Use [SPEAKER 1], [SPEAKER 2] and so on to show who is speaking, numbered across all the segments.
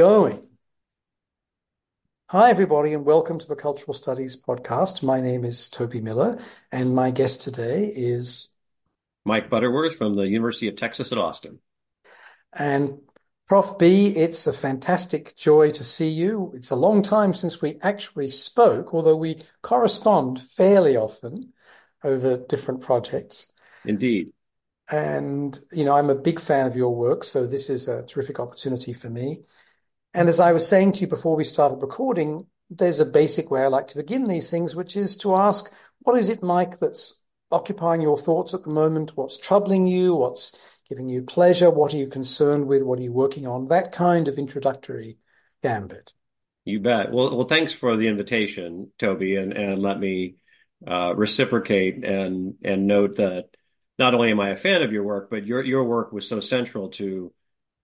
[SPEAKER 1] going. Hi, everybody, and welcome to the Cultural Studies podcast. My name is Toby Miller, and my guest today is
[SPEAKER 2] Mike Butterworth from the University of Texas at Austin.
[SPEAKER 1] And Prof. B, it's a fantastic joy to see you. It's a long time since we actually spoke, although we correspond fairly often over different projects.
[SPEAKER 2] Indeed.
[SPEAKER 1] And, you know, I'm a big fan of your work, so this is a terrific opportunity for me. And as I was saying to you before we started recording, there's a basic way I like to begin these things, which is to ask, what is it, Mike, that's occupying your thoughts at the moment? What's troubling you? What's giving you pleasure? What are you concerned with? What are you working on? That kind of introductory gambit.
[SPEAKER 2] You bet. Well, well, thanks for the invitation, Toby, and and let me uh, reciprocate and and note that not only am I a fan of your work, but your your work was so central to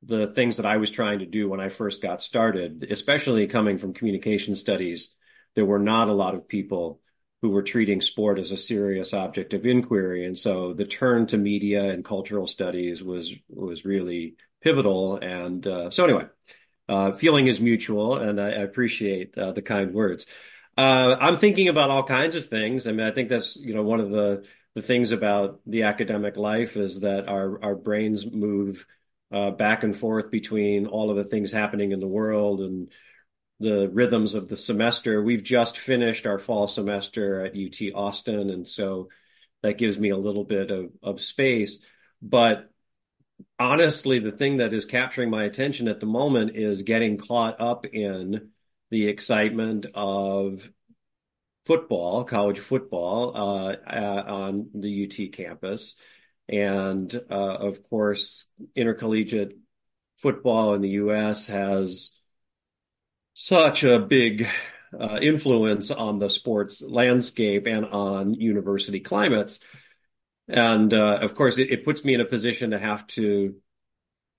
[SPEAKER 2] the things that I was trying to do when I first got started, especially coming from communication studies. There were not a lot of people who were treating sport as a serious object of inquiry, and so the turn to media and cultural studies was was really pivotal. And uh, so, anyway, uh, feeling is mutual, and I, I appreciate uh, the kind words. Uh, I'm thinking about all kinds of things. I mean, I think that's you know one of the the things about the academic life is that our our brains move uh, back and forth between all of the things happening in the world and the rhythms of the semester. We've just finished our fall semester at UT Austin, and so that gives me a little bit of, of space. But honestly, the thing that is capturing my attention at the moment is getting caught up in the excitement of football, college football, uh, on the UT campus. And, uh, of course, intercollegiate football in the U.S. has such a big uh, influence on the sports landscape and on university climates. And, uh, of course, it, it, puts me in a position to have to,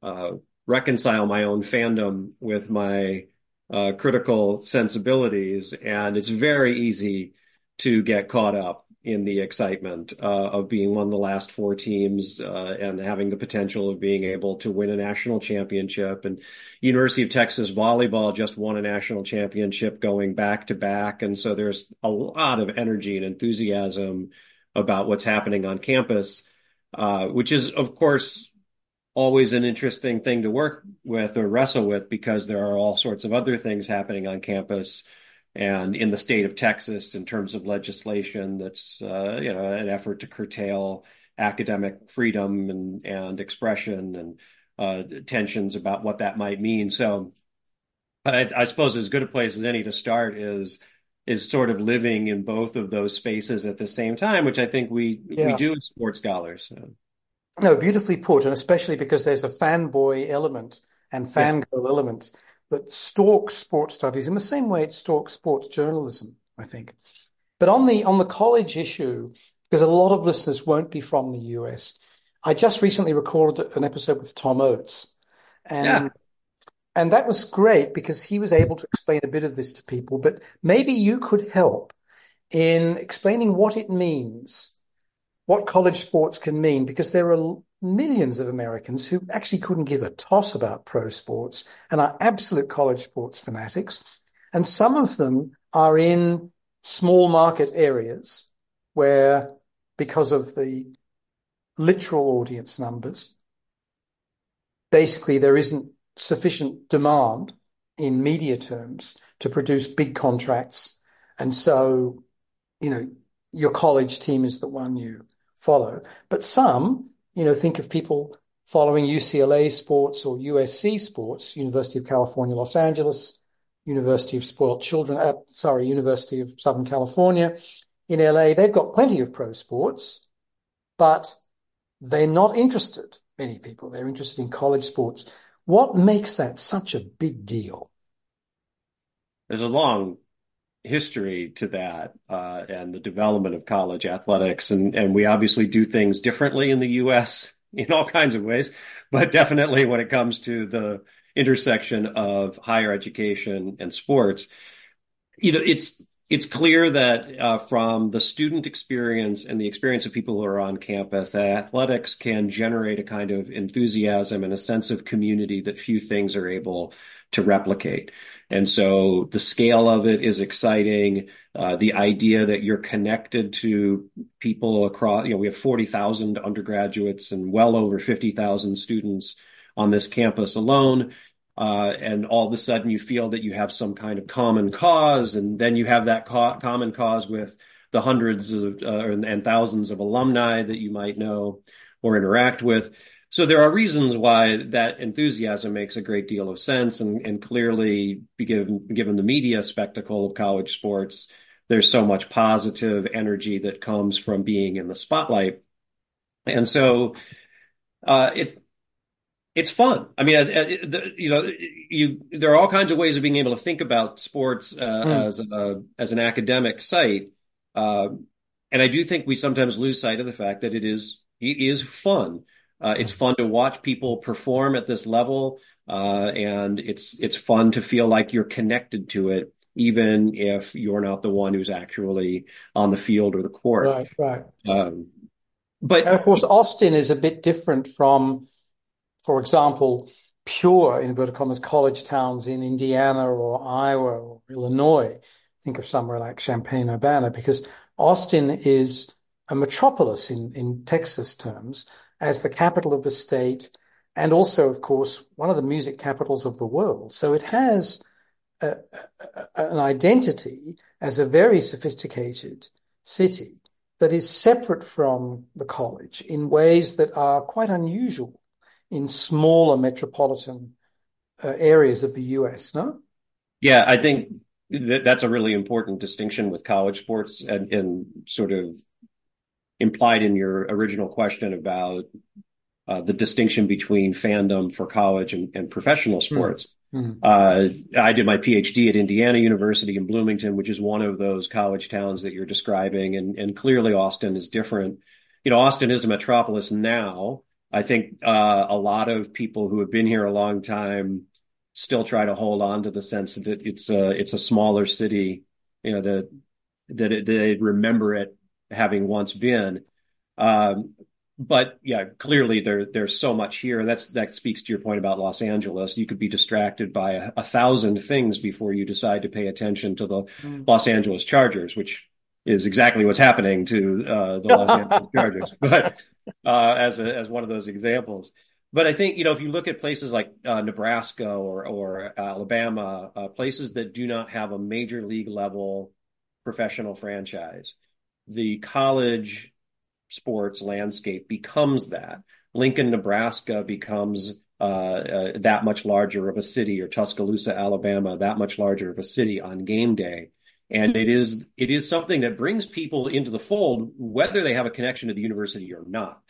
[SPEAKER 2] uh, reconcile my own fandom with my uh, critical sensibilities, and it's very easy to get caught up in the excitement uh, of being one of the last four teams uh, and having the potential of being able to win a national championship. And University of Texas volleyball just won a national championship going back to back, and so there's a lot of energy and enthusiasm about what's happening on campus, uh, which is of course always an interesting thing to work with or wrestle with because there are all sorts of other things happening on campus and in the state of Texas in terms of legislation that's uh, you know an effort to curtail academic freedom and and expression and uh, tensions about what that might mean. So I, I, suppose as good a place as any to start is is sort of living in both of those spaces at the same time, which I think we yeah. we do as sports scholars. So.
[SPEAKER 1] No, beautifully put, and especially because there's a fanboy element and fangirl yeah. element that stalks sports studies in the same way it stalks sports journalism, I think. But on the on the college issue, because a lot of listeners won't be from the US, I just recently recorded an episode with Tom Oates, and yeah. and that was great because he was able to explain a bit of this to people. But maybe you could help in explaining what it means what college sports can mean because there are millions of Americans who actually couldn't give a toss about pro sports and are absolute college sports fanatics. And some of them are in small market areas where, because of the literal audience numbers, basically there isn't sufficient demand in media terms to produce big contracts. And so, you know, your college team is the one you follow. But some, you know, think of people following UCLA sports or USC sports, University of California, Los Angeles, University of Spoiled Children, uh, sorry, University of Southern California in LA. They've got plenty of pro sports, but they're not interested, many people. They're interested in college sports. What makes that such a big deal?
[SPEAKER 2] There's a long history to that uh, and the development of college athletics. And, and we obviously do things differently in the U.S. in all kinds of ways, but definitely when it comes to the intersection of higher education and sports, you know, it's it's clear that uh, from the student experience and the experience of people who are on campus, that athletics can generate a kind of enthusiasm and a sense of community that few things are able to replicate. And so the scale of it is exciting. Uh, the idea that you're connected to people across, you know, we have 40,000 undergraduates and well over 50,000 students on this campus alone uh, and all of a sudden you feel that you have some kind of common cause, and then you have that co- common cause with the hundreds of uh, and thousands of alumni that you might know or interact with. So there are reasons why that enthusiasm makes a great deal of sense, and, and clearly, given given the media spectacle of college sports, there's so much positive energy that comes from being in the spotlight, and so uh, it it's fun. I mean, uh, uh, you know, you there are all kinds of ways of being able to think about sports uh, mm. as a, as an academic site, uh, and I do think we sometimes lose sight of the fact that it is it is fun. Uh, it's fun to watch people perform at this level, uh, and it's it's fun to feel like you're connected to it, even if you're not the one who's actually on the field or the court.
[SPEAKER 1] Right, right. Um, but and of course, Austin is a bit different from for example, pure, in inverted commas, college towns in Indiana or Iowa or Illinois. Think of somewhere like Champaign Urbana, because Austin is a metropolis in, in Texas terms as the capital of the state and also, of course, one of the music capitals of the world. So it has a, a, an identity as a very sophisticated city that is separate from the college in ways that are quite unusual in smaller metropolitan uh, areas of the US, no?
[SPEAKER 2] Yeah, I think that that's a really important distinction with college sports and, and sort of implied in your original question about uh, the distinction between fandom for college and, and professional hmm. sports. Mm. Uh, I did my PhD at Indiana University in Bloomington, which is one of those college towns that you're describing. And, and clearly Austin is different. You know, Austin is a metropolis now, I think uh, a lot of people who have been here a long time still try to hold on to the sense that it's a it's a smaller city, you know that that it, they remember it having once been. Um, but yeah, clearly there there's so much here. That's that speaks to your point about Los Angeles. You could be distracted by a, a thousand things before you decide to pay attention to the mm. Los Angeles Chargers, which is exactly what's happening to uh, the Los Angeles Chargers. But uh, as a, as one of those examples. But I think you know if you look at places like uh, Nebraska or or Alabama, uh, places that do not have a major league level professional franchise, the college sports landscape becomes that. Lincoln, Nebraska becomes uh, uh, that much larger of a city, or Tuscaloosa, Alabama, that much larger of a city on game day. And it is it is something that brings people into the fold, whether they have a connection to the university or not.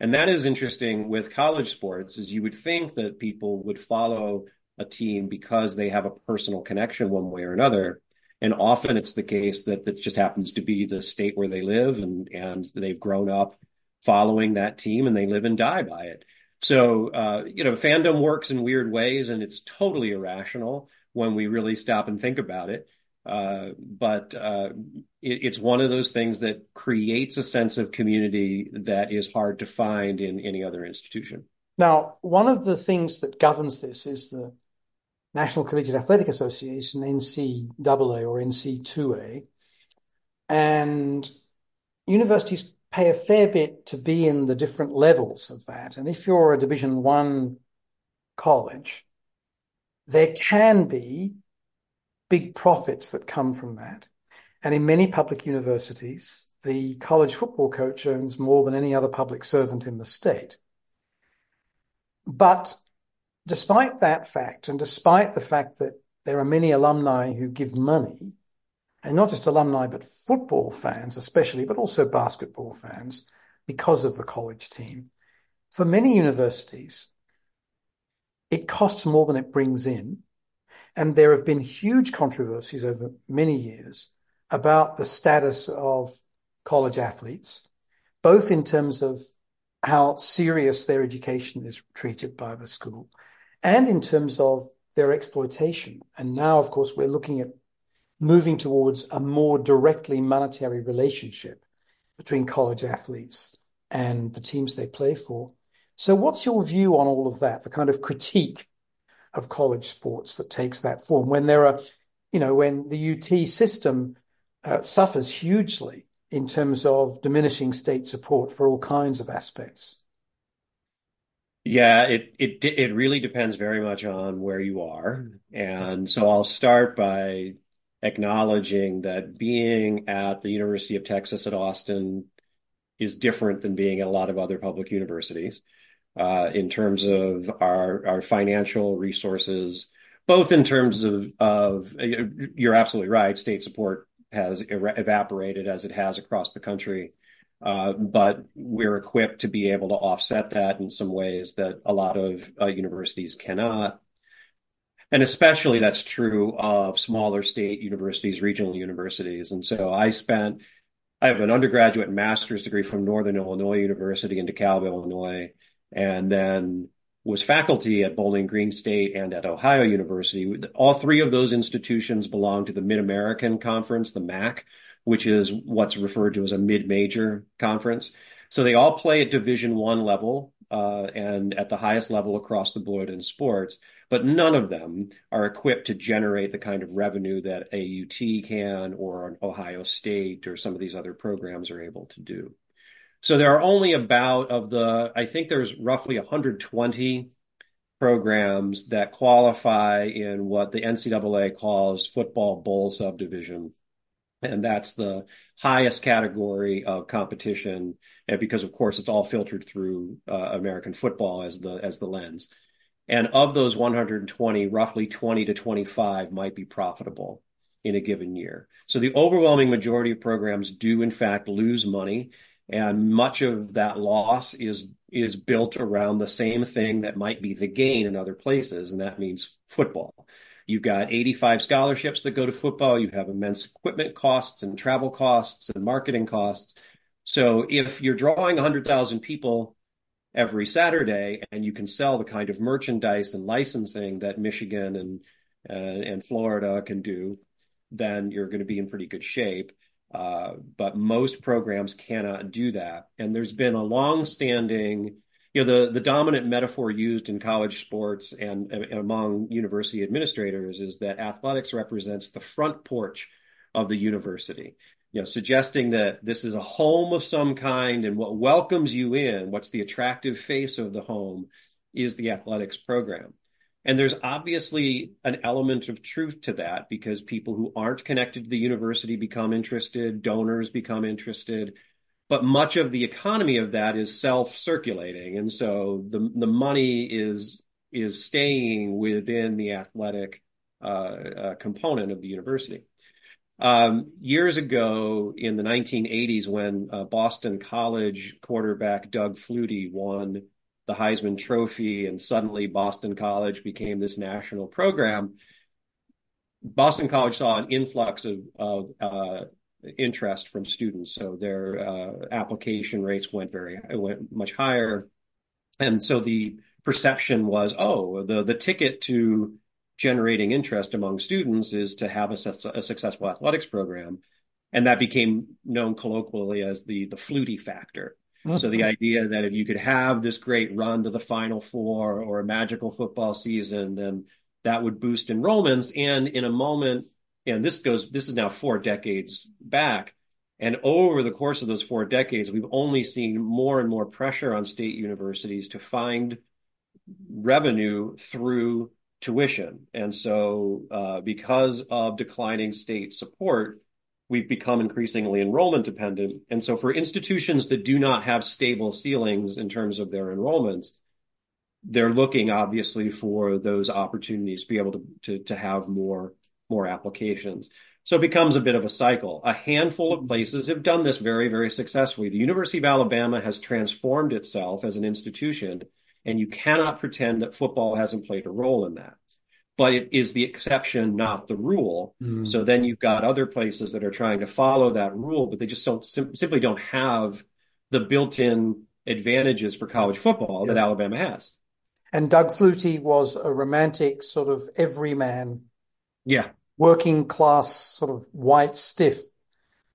[SPEAKER 2] And that is interesting with college sports, is you would think that people would follow a team because they have a personal connection one way or another. And often it's the case that it just happens to be the state where they live and, and they've grown up following that team and they live and die by it. So, uh, you know, fandom works in weird ways and it's totally irrational when we really stop and think about it. Uh, but uh, it, it's one of those things that creates a sense of community that is hard to find in any other institution.
[SPEAKER 1] Now, one of the things that governs this is the National Collegiate Athletic Association, NCAA or NC2A, and universities pay a fair bit to be in the different levels of that. And if you're a Division One college, there can be big profits that come from that. And in many public universities, the college football coach earns more than any other public servant in the state. But despite that fact, and despite the fact that there are many alumni who give money, and not just alumni, but football fans especially, but also basketball fans, because of the college team, for many universities, it costs more than it brings in. And there have been huge controversies over many years about the status of college athletes, both in terms of how serious their education is treated by the school and in terms of their exploitation. And now, of course, we're looking at moving towards a more directly monetary relationship between college athletes and the teams they play for. So, what's your view on all of that? The kind of critique of college sports that takes that form when there are, you know, when the UT system uh, suffers hugely in terms of diminishing state support for all kinds of aspects.
[SPEAKER 2] Yeah, it it it really depends very much on where you are. And so I'll start by acknowledging that being at the University of Texas at Austin is different than being at a lot of other public universities in terms of our financial resources, both in terms of of you're absolutely right, state support has evaporated as it has across the country. Uh, but we're equipped to be able to offset that in some ways that a lot of uh, universities cannot. And especially that's true of smaller state universities, regional universities. And so I spent, I have an undergraduate and master's degree from Northern Illinois University in DeKalb, Illinois, and then was faculty at Bowling Green State and at Ohio University. All three of those institutions belong to the Mid-American Conference, the MAC, which is what's referred to as a mid-major conference. So they all play at Division One level uh, and at the highest level across the board in sports, but none of them are equipped to generate the kind of revenue that AUT can or Ohio State or some of these other programs are able to do. So there are only about of the, I think there's roughly 120 programs that qualify in what the NCAA calls football bowl subdivision. And that's the highest category of competition. And because of course it's all filtered through uh, American football as the, as the lens. And of those 120, roughly 20 to 25 might be profitable in a given year. So the overwhelming majority of programs do in fact lose money and much of that loss is is built around the same thing that might be the gain in other places, and that means football. You've got 85 scholarships that go to football. You have immense equipment costs and travel costs and marketing costs. So if you're drawing 100,000 people every Saturday and you can sell the kind of merchandise and licensing that Michigan and uh, and Florida can do, then you're going to be in pretty good shape. Uh, but most programs cannot do that. And there's been a long-standing, you know, the, the dominant metaphor used in college sports and, and among university administrators is that athletics represents the front porch of the university. You know, suggesting that this is a home of some kind and what welcomes you in, what's the attractive face of the home is the athletics program. And there's obviously an element of truth to that because people who aren't connected to the university become interested, donors become interested. But much of the economy of that is self-circulating. And so the, the money is, is staying within the athletic uh, uh, component of the university. Um, years ago in the 1980s, when uh, Boston College quarterback Doug Flutie won the Heisman Trophy, and suddenly Boston College became this national program. Boston College saw an influx of, of uh, interest from students, so their uh, application rates went very went much higher, and so the perception was, oh, the the ticket to generating interest among students is to have a, a successful athletics program, and that became known colloquially as the the Flutie factor. So the idea that if you could have this great run to the Final Four or a magical football season, then that would boost enrollments. And in a moment, and this goes, this is now four decades back. And over the course of those four decades, we've only seen more and more pressure on state universities to find revenue through tuition. And so, uh, because of declining state support, we've become increasingly enrollment dependent. And so for institutions that do not have stable ceilings in terms of their enrollments, they're looking obviously for those opportunities to be able to, to, to have more, more applications. So it becomes a bit of a cycle. A handful of places have done this very, very successfully. The University of Alabama has transformed itself as an institution, and you cannot pretend that football hasn't played a role in that but it is the exception, not the rule. Mm. So then you've got other places that are trying to follow that rule, but they just don't sim- simply don't have the built-in advantages for college football yeah. that Alabama has.
[SPEAKER 1] And Doug Flutie was a romantic sort of everyman.
[SPEAKER 2] Yeah.
[SPEAKER 1] working class sort of white stiff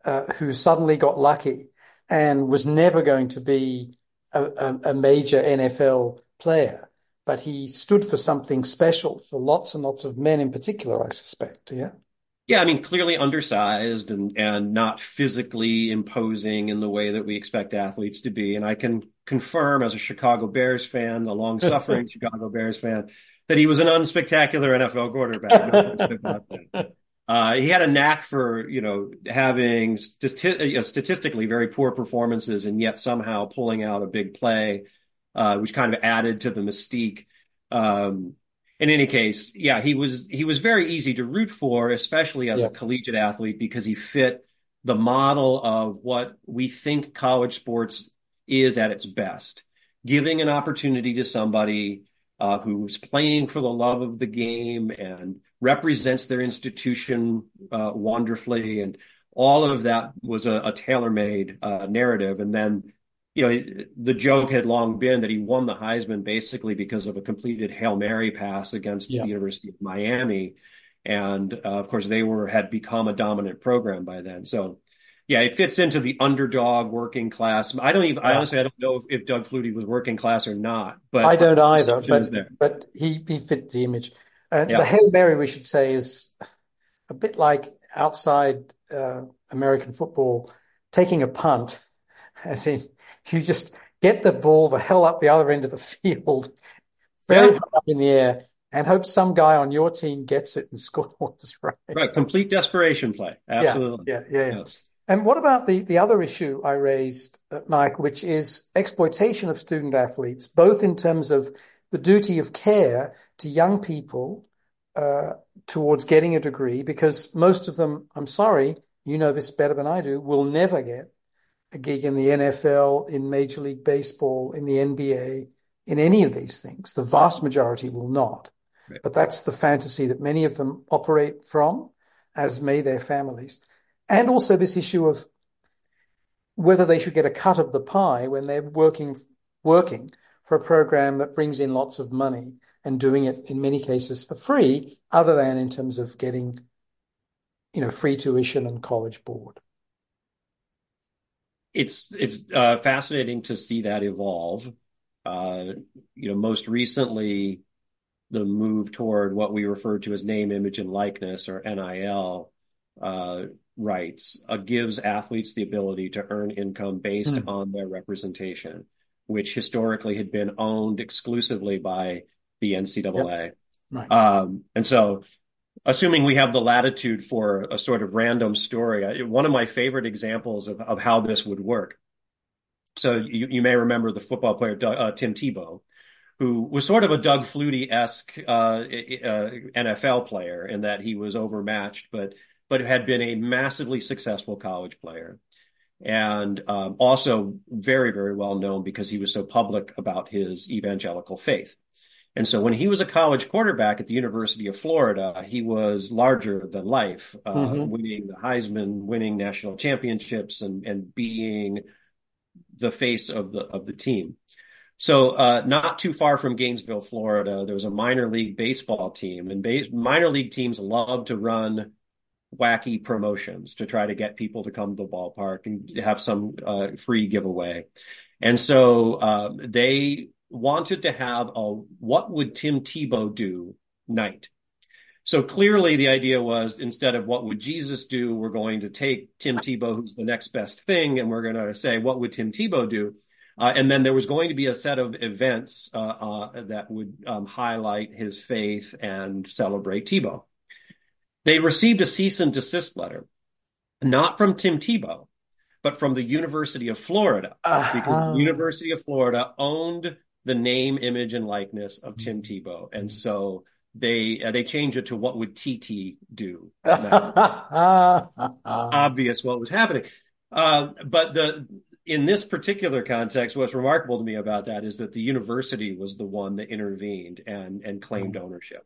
[SPEAKER 1] uh, who suddenly got lucky and was never going to be a, a, a major NFL player, but he stood for something special for lots and lots of men in particular, I suspect. Yeah.
[SPEAKER 2] Yeah, I mean, clearly undersized and and not physically imposing in the way that we expect athletes to be. And I can confirm, as a Chicago Bears fan, a long-suffering Chicago Bears fan, that he was an unspectacular NFL quarterback. uh, he had a knack for you know having stati- you know, statistically very poor performances and yet somehow pulling out a big play, uh, which kind of added to the mystique. Um, in any case, yeah, he was he was very easy to root for, especially as yeah. a collegiate athlete, because he fit the model of what we think college sports is at its best, giving an opportunity to somebody uh, who's playing for the love of the game and represents their institution uh, wonderfully, and all of that was a, a tailor-made uh, narrative, and then you know, the joke had long been that he won the Heisman basically because of a completed Hail Mary pass against yeah. the University of Miami. And uh, of course, they were had become a dominant program by then. So, yeah, it fits into the underdog working class. I don't even, yeah. I honestly, I don't know if, if, Doug Flutie was working class or not, but
[SPEAKER 1] I don't either. But, but he, he fit the image. Uh, yeah. The Hail Mary, we should say, is a bit like outside uh, American football taking a punt, as in you just get the ball the hell up the other end of the field, very yeah. high up in the air, and hope some guy on your team gets it and scores. Right.
[SPEAKER 2] Right. Complete desperation play. Absolutely.
[SPEAKER 1] Yeah. Yeah. Yeah. yeah. And what about the, the other issue I raised, uh, Mike, which is exploitation of student athletes, both in terms of the duty of care to young people uh, towards getting a degree, because most of them, I'm sorry, you know this better than I do, will never get a gig in the NFL, in Major League Baseball, in the NBA, in any of these things. The vast majority will not. Right. But that's the fantasy that many of them operate from, as may their families. And also this issue of whether they should get a cut of the pie when they're working working for a program that brings in lots of money and doing it in many cases for free, other than in terms of getting, you know, free tuition and college board
[SPEAKER 2] it's it's uh, fascinating to see that evolve. Uh, you know, most recently, the move toward what we refer to as name, image, and likeness, or NIL uh, rights, uh, gives athletes the ability to earn income based mm. on their representation, which historically had been owned exclusively by the NCAA. Yep. Right. Um, and so assuming we have the latitude for a sort of random story, one of my favorite examples of, of how this would work. So you, you may remember the football player uh, Tim Tebow, who was sort of a Doug Flutie esque uh, uh, NFL player in that he was overmatched, but but had been a massively successful college player, and um, also very very well known because he was so public about his evangelical faith. And so when he was a college quarterback at the University of Florida, he was larger than life, uh, mm-hmm. winning the Heisman, winning national championships, and and being the face of the of the team. So uh, not too far from Gainesville, Florida, there was a minor league baseball team, and ba- minor league teams love to run wacky promotions to try to get people to come to the ballpark and have some uh, free giveaway. And so uh, they wanted to have a what would Tim Tebow do night. So clearly the idea was instead of what would Jesus do, we're going to take Tim Tebow, who's the next best thing, and we're going to say, what would Tim Tebow do? Uh, and then there was going to be a set of events uh, uh, that would um, highlight his faith and celebrate Tebow. They received a cease and desist letter, not from Tim Tebow, but from the University of Florida, uh-huh. because the University of Florida owned the name, image, and likeness of Tim mm-hmm. Tebow, and so they uh, they change it to what would TT do? Obvious what was happening, uh, but the in this particular context, what's remarkable to me about that is that the university was the one that intervened and and claimed mm-hmm. ownership.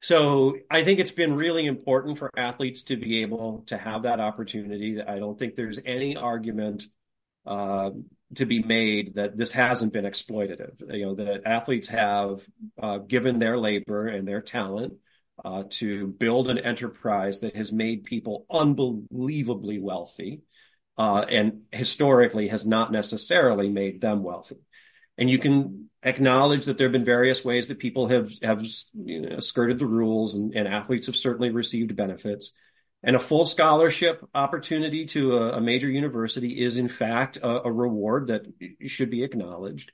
[SPEAKER 2] So I think it's been really important for athletes to be able to have that opportunity. I don't think there's any argument uh, to be made that this hasn't been exploitative. You know, that athletes have uh, given their labor and their talent uh, to build an enterprise that has made people unbelievably wealthy, uh, and historically has not necessarily made them wealthy. And you can acknowledge that there have been various ways that people have have you know, skirted the rules, and, and, athletes have certainly received benefits. And a full scholarship opportunity to a, a major university is, in fact, a, a reward that should be acknowledged.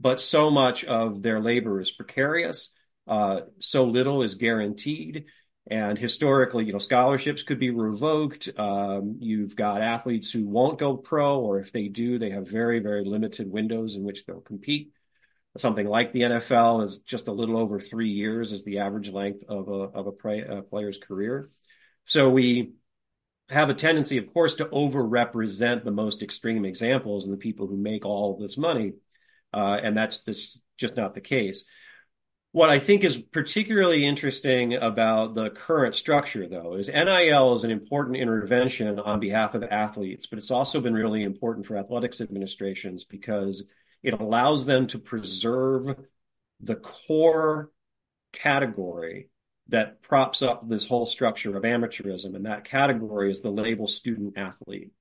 [SPEAKER 2] But so much of their labor is precarious uh, so little is guaranteed. And historically, you know, scholarships could be revoked. Um, you've got athletes who won't go pro, or if they do, they have very, very limited windows in which they'll compete. Something like the NFL is just a little over three years is the average length of a of a, play, a player's career. So we have a tendency, of course, to overrepresent the most extreme examples and the people who make all this money, uh, and that's, that's just not the case. What I think is particularly interesting about the current structure, though, is NIL is an important intervention on behalf of athletes, but it's also been really important for athletics administrations because it allows them to preserve the core category that props up this whole structure of amateurism. And that category is the label student athlete.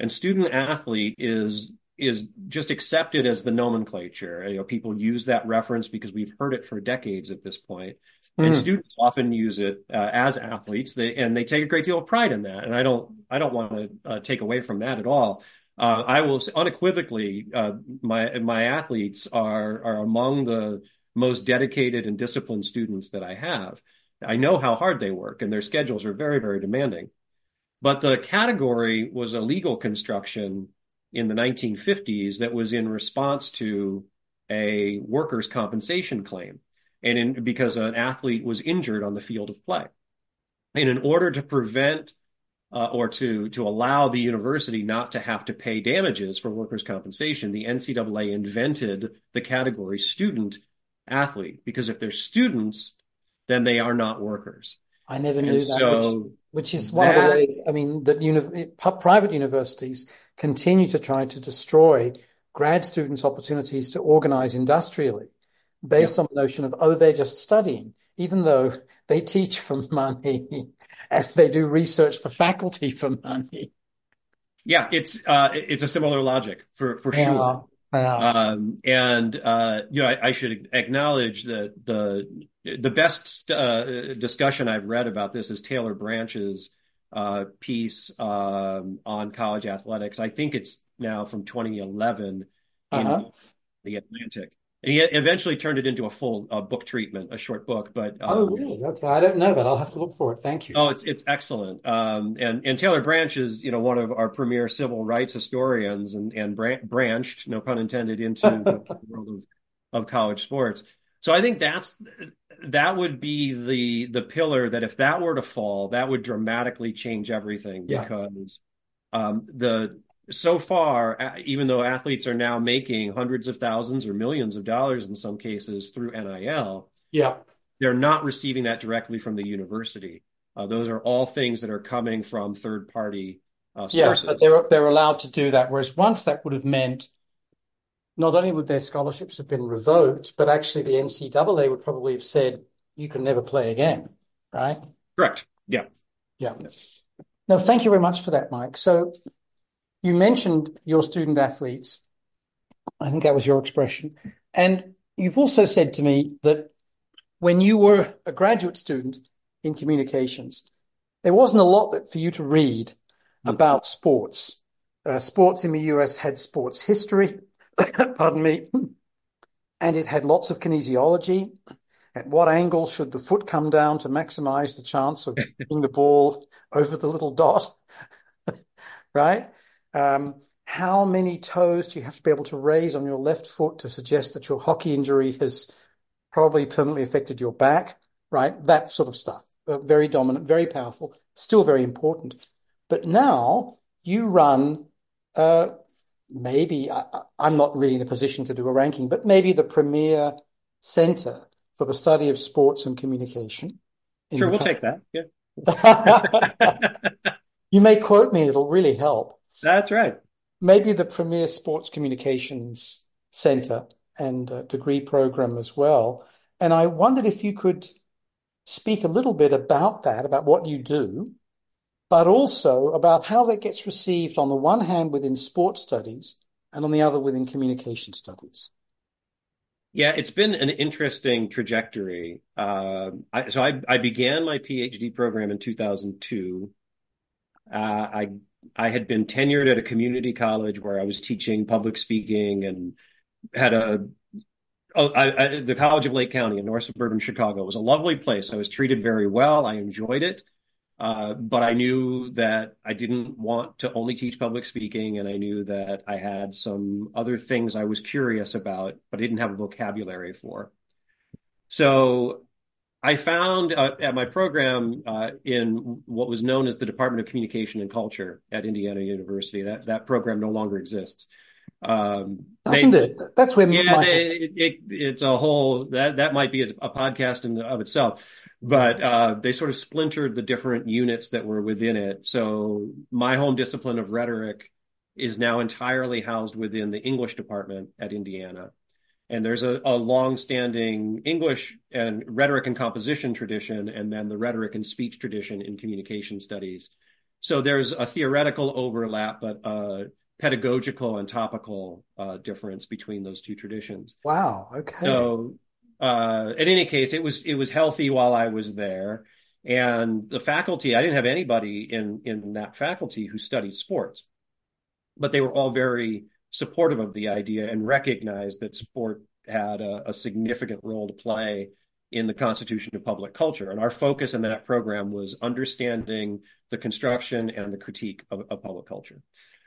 [SPEAKER 2] And student athlete is is just accepted as the nomenclature. You know, people use that reference because we've heard it for decades at this point. Mm. and students often use it uh, as athletes. They and they take a great deal of pride in that. And I don't I don't want to uh, take away from that at all. Uh, I will unequivocally uh, my my athletes are are among the most dedicated and disciplined students that I have. I know how hard they work, and their schedules are very very demanding. But the category was a legal construction in the 1950s that was in response to a workers' compensation claim, and in, because an athlete was injured on the field of play. And in order to prevent uh, or to to allow the university not to have to pay damages for workers' compensation, the NCAA invented the category student athlete because if they're students, then they are not workers.
[SPEAKER 1] I never knew and that. So which, which is one that, of the ways. I mean, that uni- private universities continue to try to destroy grad students' opportunities to organize industrially based yeah. on the notion of, oh, they're just studying, even though they teach for money and they do research for faculty for money.
[SPEAKER 2] Yeah, it's uh, it's a similar logic for for yeah. sure. Um, and uh, you know, I, I, should acknowledge that the the best uh, discussion I've read about this is Taylor Branch's uh, piece um, on college athletics. I think it's now from 2011 uh-huh. in the Atlantic. And he eventually turned it into a full uh, book treatment, a short book. But
[SPEAKER 1] um, oh, really? Okay, I don't know that. I'll have to look for it. Thank you.
[SPEAKER 2] Oh, it's it's excellent. Um, and and Taylor Branch is you know one of our premier civil rights historians, and and branched, no pun intended, into the world of of college sports. So I think that's that would be the the pillar that if that were to fall, that would dramatically change everything yeah. because um, the so far, even though athletes are now making hundreds of thousands or millions of dollars in some cases through NIL,
[SPEAKER 1] yeah,
[SPEAKER 2] they're not receiving that directly from the university. Uh, those are all things that are coming from third party uh, sources.
[SPEAKER 1] Yeah, but they're they're allowed to do that. Whereas once that would have meant not only would their scholarships have been revoked, but actually the NCAA would probably have said, you can never play again, right?
[SPEAKER 2] Correct. Yeah.
[SPEAKER 1] Yeah. No, thank you very much for that, Mike. So you mentioned your student athletes. I think that was your expression. And you've also said to me that when you were a graduate student in communications, there wasn't a lot for you to read mm-hmm. about sports. Uh, sports in the US had sports history, pardon me, and it had lots of kinesiology. At what angle should the foot come down to maximize the chance of getting the ball over the little dot? right? Um, how many toes do you have to be able to raise on your left foot to suggest that your hockey injury has probably permanently affected your back? Right? That sort of stuff. Uh, very dominant, very powerful, still very important. But now you run uh, maybe I, am not really in a position to do a ranking, but maybe the premier center for the study of sports and communication.
[SPEAKER 2] Sure, we'll country. take that. Yeah.
[SPEAKER 1] you may quote me, it'll really help.
[SPEAKER 2] That's right.
[SPEAKER 1] Maybe the premier sports communications center and degree program as well. And I wondered if you could speak a little bit about that, about what you do, but also about how that gets received on the one hand within sports studies and on the other within communication studies.
[SPEAKER 2] Yeah, it's been an interesting trajectory. Uh, I, so I, I, began my PhD program in 2002. Uh, I I had been tenured at a community college where I was teaching public speaking and had a the College of Lake County in North Suburban Chicago. It was a lovely place. I was treated very well. I enjoyed it. Uh, but I knew that I didn't want to only teach public speaking, and I knew that I had some other things I was curious about, but I didn't have a vocabulary for. So I found uh, at my program uh, in what was known as the Department of Communication and Culture at Indiana University. That that program no longer exists.
[SPEAKER 1] Um, Doesn't they, it? That's where
[SPEAKER 2] yeah, they, it, it, it's a whole that that might be a, a podcast in of itself but uh, they sort of splintered the different units that were within it. So my home discipline of rhetoric is now entirely housed within the English department at Indiana. And there's a, a long-standing English and rhetoric and composition tradition, and then the rhetoric and speech tradition in communication studies. So there's a theoretical overlap, but a pedagogical and topical uh, difference between those two traditions.
[SPEAKER 1] Wow. Okay.
[SPEAKER 2] So uh, in any case, it was it was healthy while I was there, and the faculty. I didn't have anybody in in that faculty who studied sports, but they were all very supportive of the idea and recognized that sport had a, a significant role to play in the constitution of public culture. And our focus in that program was understanding the construction and the critique of, of public culture.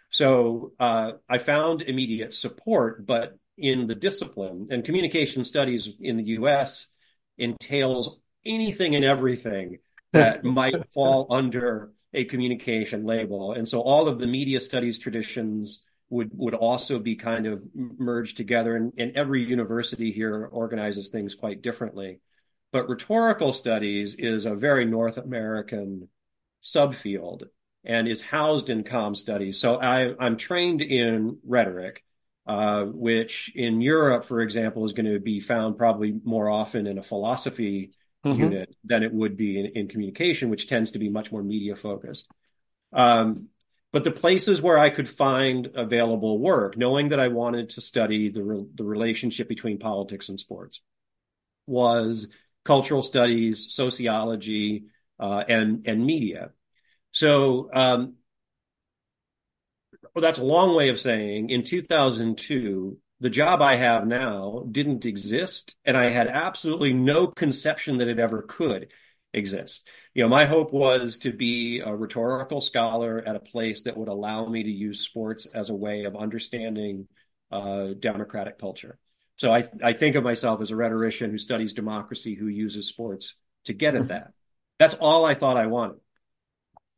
[SPEAKER 2] So uh, I found immediate support, but in the discipline. And communication studies in the US entails anything and everything that might fall under a communication label. And so all of the media studies traditions would would also be kind of merged together and, and every university here organizes things quite differently. But rhetorical studies is a very North American subfield and is housed in com studies. So I, I'm trained in rhetoric uh, which in Europe, for example, is going to be found probably more often in a philosophy mm-hmm. unit than it would be in, in, communication, which tends to be much more media focused. Um, but the places where I could find available work, knowing that I wanted to study the re- the relationship between politics and sports, was cultural studies, sociology, uh, and and media. So um, well, that's a long way of saying in 2002, the job I have now didn't exist, and I had absolutely no conception that it ever could exist. You know, my hope was to be a rhetorical scholar at a place that would allow me to use sports as a way of understanding uh, democratic culture. So I, I think of myself as a rhetorician who studies democracy, who uses sports to get at mm-hmm. that. That's all I thought I wanted.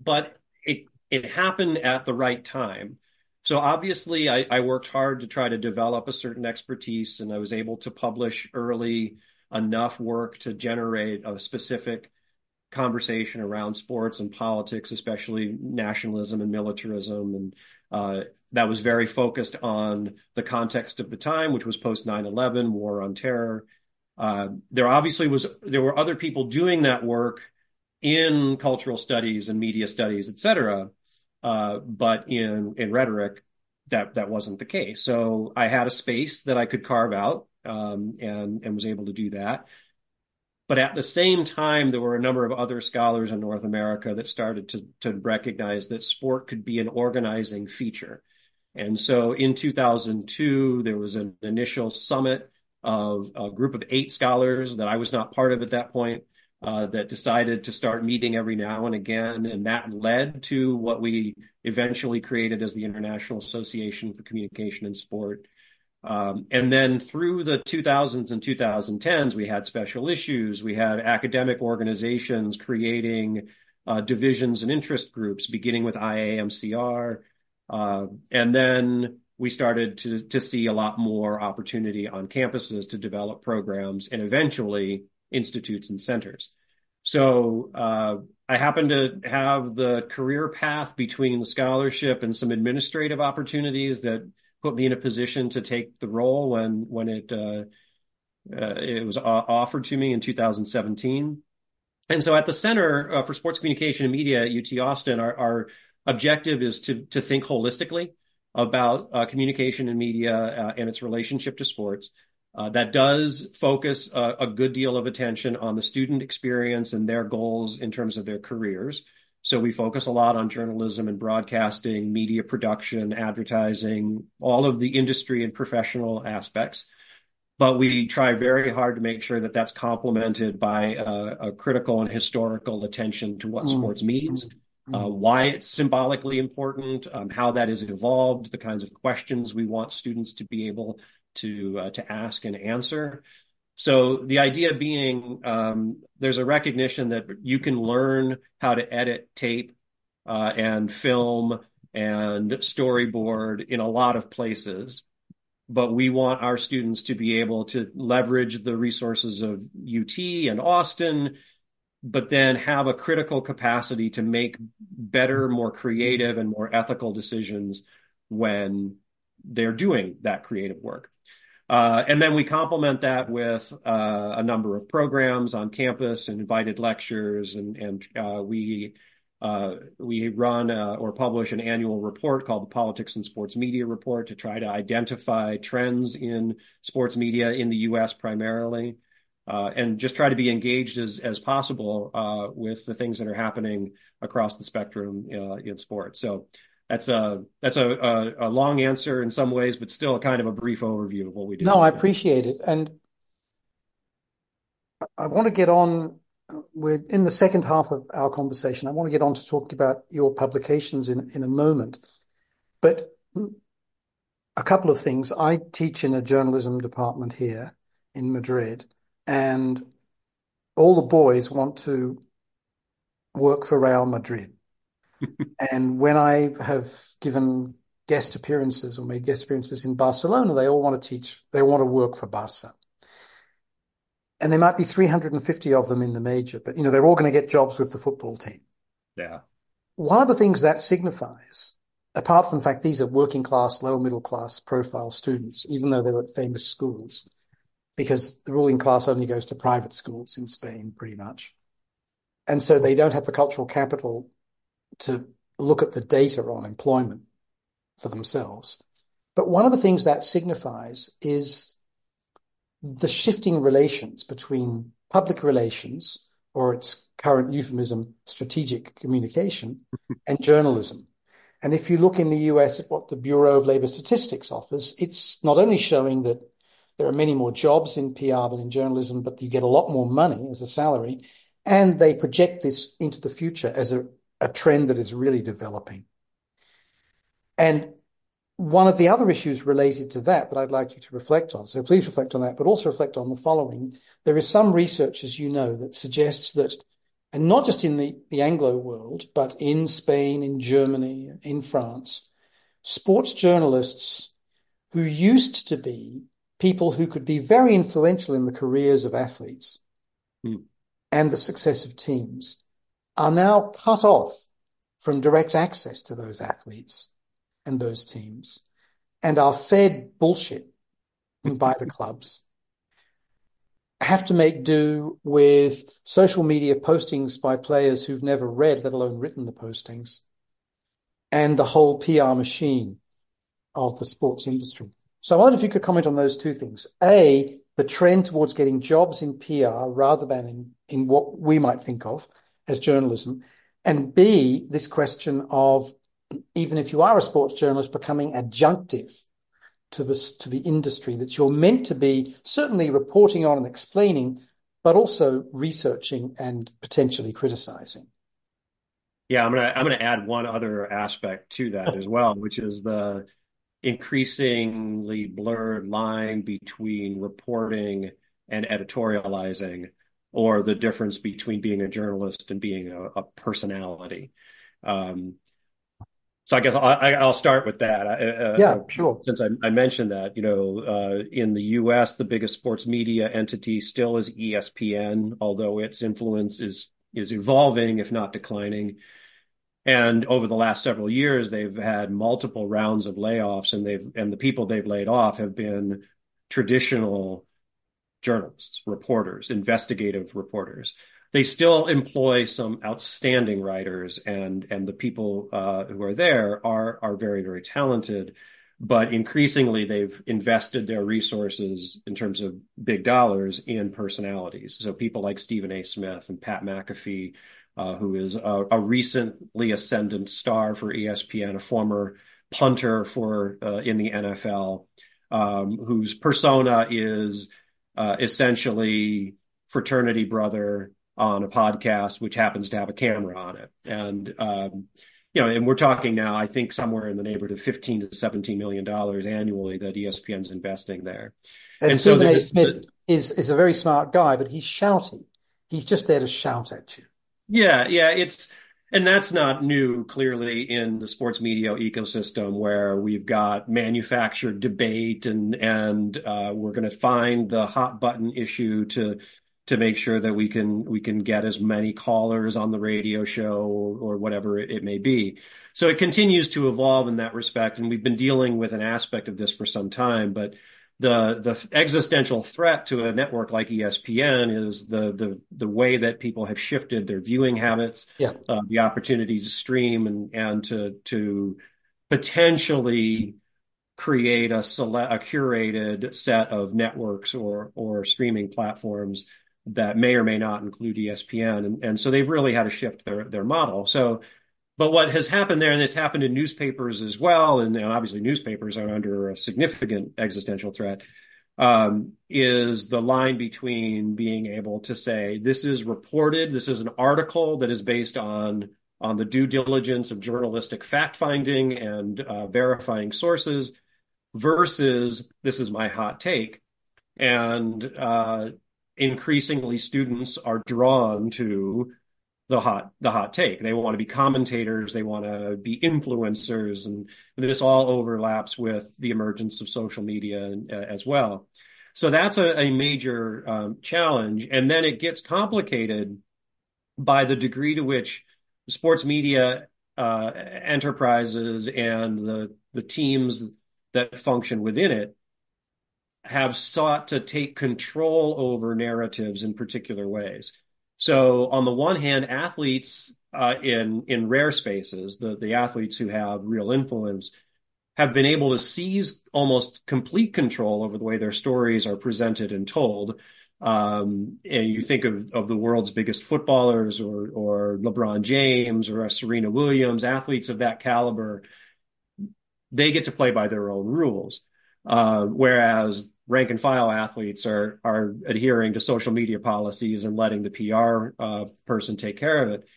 [SPEAKER 2] But it it happened at the right time. So obviously, I, I, worked hard to try to develop a certain expertise, and I was able to publish early enough work to generate a specific conversation around sports and politics, especially nationalism and militarism. And uh, that was very focused on the context of the time, which was post 9 11, war on terror. Uh, there obviously was there were other people doing that work in cultural studies and media studies, et cetera. Uh, but in in rhetoric, that that wasn't the case. So I had a space that I could carve out, um, and and was able to do that. But at the same time, there were a number of other scholars in North America that started to to recognize that sport could be an organizing feature. And so in 2002, there was an initial summit of a group of eight scholars that I was not part of at that point uh, that decided to start meeting every now and again. And that led to what we eventually created as the International Association for Communication and Sport. Um, and then through the 2000s and 2010s, we had special issues. We had academic organizations creating uh, divisions and interest groups, beginning with IAMCR. Uh, and then we started to, to see a lot more opportunity on campuses to develop programs and eventually institutes and centers. So uh, I happen to have the career path between the scholarship and some administrative opportunities that put me in a position to take the role when when it uh, uh, it was offered to me in 2017. And so at the Center uh, for Sports Communication and Media at UT Austin, our, our objective is to, to think holistically about uh, communication and media uh, and its relationship to sports. Uh, that does focus uh, a good deal of attention on the student experience and their goals in terms of their careers. So we focus a lot on journalism and broadcasting, media production, advertising, all of the industry and professional aspects. But we try very hard to make sure that that's complemented by uh, a critical and historical attention to what mm. sports means, mm. uh, why it's symbolically important, um, how that has evolved, the kinds of questions we want students to be able to uh, to ask and answer. So the idea being, um, there's a recognition that you can learn how to edit tape uh, and film and storyboard in a lot of places, but we want our students to be able to leverage the resources of UT and Austin, but then have a critical capacity to make better, more creative, and more ethical decisions when they're doing that creative work. Uh, and then we complement that with uh, a number of programs on campus and invited lectures, and, and uh, we uh, we run uh, or publish an annual report called the Politics and Sports Media Report to try to identify trends in sports media in the U.S. primarily, uh, and just try to be engaged as as possible with the things that are happening across the spectrum in sports. So that's a that's a, a, a long answer in some ways, but still a kind of a brief overview of what we do.
[SPEAKER 1] No, I appreciate it, and I want to get on. We're in the second half of our conversation. I want to get on to talking about your publications in in a moment, but a couple of things. I teach in a journalism department here in Madrid, and all the boys want to work for Real Madrid and when I have given guest appearances or made guest appearances in Barcelona, they all want to teach, they want to work for Barca. And there might be 350 of them in the major, but you know, they're all going to get jobs with the football team.
[SPEAKER 2] Yeah.
[SPEAKER 1] One of the things that signifies, apart from the fact these are working class, lower middle class profile students, even though they're at famous schools, because the ruling class only goes to private schools in Spain, pretty much. And so they don't have the cultural capital to look at the data on employment for themselves. But one of the things that signifies is the shifting relations between public relations, or its current euphemism, strategic communication, mm-hmm. and journalism. And if you look in the US at what the Bureau of Labor Statistics offers, it's not only showing that there are many more jobs in PR than in journalism, but you get a lot more money as a salary. And they project this into the future as a a trend that is really developing. And one of the other issues related to that that I'd like you to reflect on, so please reflect on that, but also reflect on the following. There is some research, as you know, that suggests that, and not just in the, the Anglo world, but in Spain, in Germany, in France, sports journalists who used to be people who could be very influential in the careers of athletes mm. and the success of teams are now cut off from direct access to those athletes and those teams and are fed bullshit mm-hmm. by the clubs have to make do with social media postings by players who've never read, let alone written the postings, and the whole PR machine of the sports industry. So I wonder if you could comment on those two things. A, the trend towards getting jobs in PR rather than in, in what we might think of as journalism, and B, this question of even if you are a sports journalist, becoming adjunctive to the, to the industry that you're meant to be certainly reporting on and explaining, but also researching and potentially criticizing.
[SPEAKER 2] Yeah, I'm gonna I'm gonna add one other aspect to that as well, which is the increasingly blurred line between reporting and editorializing or the difference between being a journalist and being a, a personality. Um, so I guess I, will start with that.
[SPEAKER 1] Uh, yeah, sure.
[SPEAKER 2] Since I, I, mentioned that, you know, uh, in the U.S., the biggest sports media entity still is ESPN, although its influence is is evolving, if not declining. And over the last several years, they've had multiple rounds of layoffs, and they've and the people they've laid off have been traditional journalists, reporters, investigative reporters. they still employ some outstanding writers, and and the people uh, who are there are are very very talented. But increasingly, they've invested their resources in terms of big dollars in personalities. So people like Stephen A. Smith and Pat McAfee, uh, who is a, a, recently ascendant star for ESPN, a former punter for uh, in the NFL, um, whose persona is uh, essentially fraternity brother on a podcast, which happens to have a camera on it. And, um, you know, and we're talking now, I think somewhere in the neighborhood of 15 to 17 million dollars annually that ESPN's investing there.
[SPEAKER 1] And, and Stephen so A. Smith is, is a very smart guy, but he's shouty. He's just there to shout at you.
[SPEAKER 2] Yeah. Yeah. It's, and that's not new, clearly, in the sports media ecosystem where we've got manufactured debate and, and, uh, we're going to find the hot button issue to, to make sure that we can we can get as many callers on the radio show or, or whatever it, it, may be. So it continues to evolve in that respect, and we've been dealing with an aspect of this for some time. But the the existential threat to a network like ESPN is the the the way that people have shifted their viewing habits,
[SPEAKER 1] yeah.
[SPEAKER 2] uh, the opportunity to stream and and to to potentially create a select a curated set of networks or or streaming platforms that may or may not include ESPN. And, and so they've really had to shift their, their model. So, but what has happened there, and it's happened in newspapers as well, and, and obviously newspapers are under a significant existential threat, um, is the line between being able to say, this is reported, this is an article that is based on on the due diligence of journalistic fact finding and uh, verifying sources versus this is my hot take. And uh, increasingly students are drawn to the hot the hot take. They want to be commentators, they want to be influencers, and this all overlaps with the emergence of social media uh, as well. So that's a, a major um, challenge, and then it gets complicated by the degree to which sports media uh, enterprises and the the teams that function within it have sought to take control over narratives in particular ways. So on the one hand, athletes uh, in in rare spaces, the the athletes who have real influence, have been able to seize almost complete control over the way their stories are presented and told. Um, and you think of, of the world's biggest footballers or, or LeBron James or Serena Williams, athletes of that caliber, they get to play by their own rules. Uh, whereas rank and file athletes are are adhering to social media policies and letting the PR uh, person take care of it.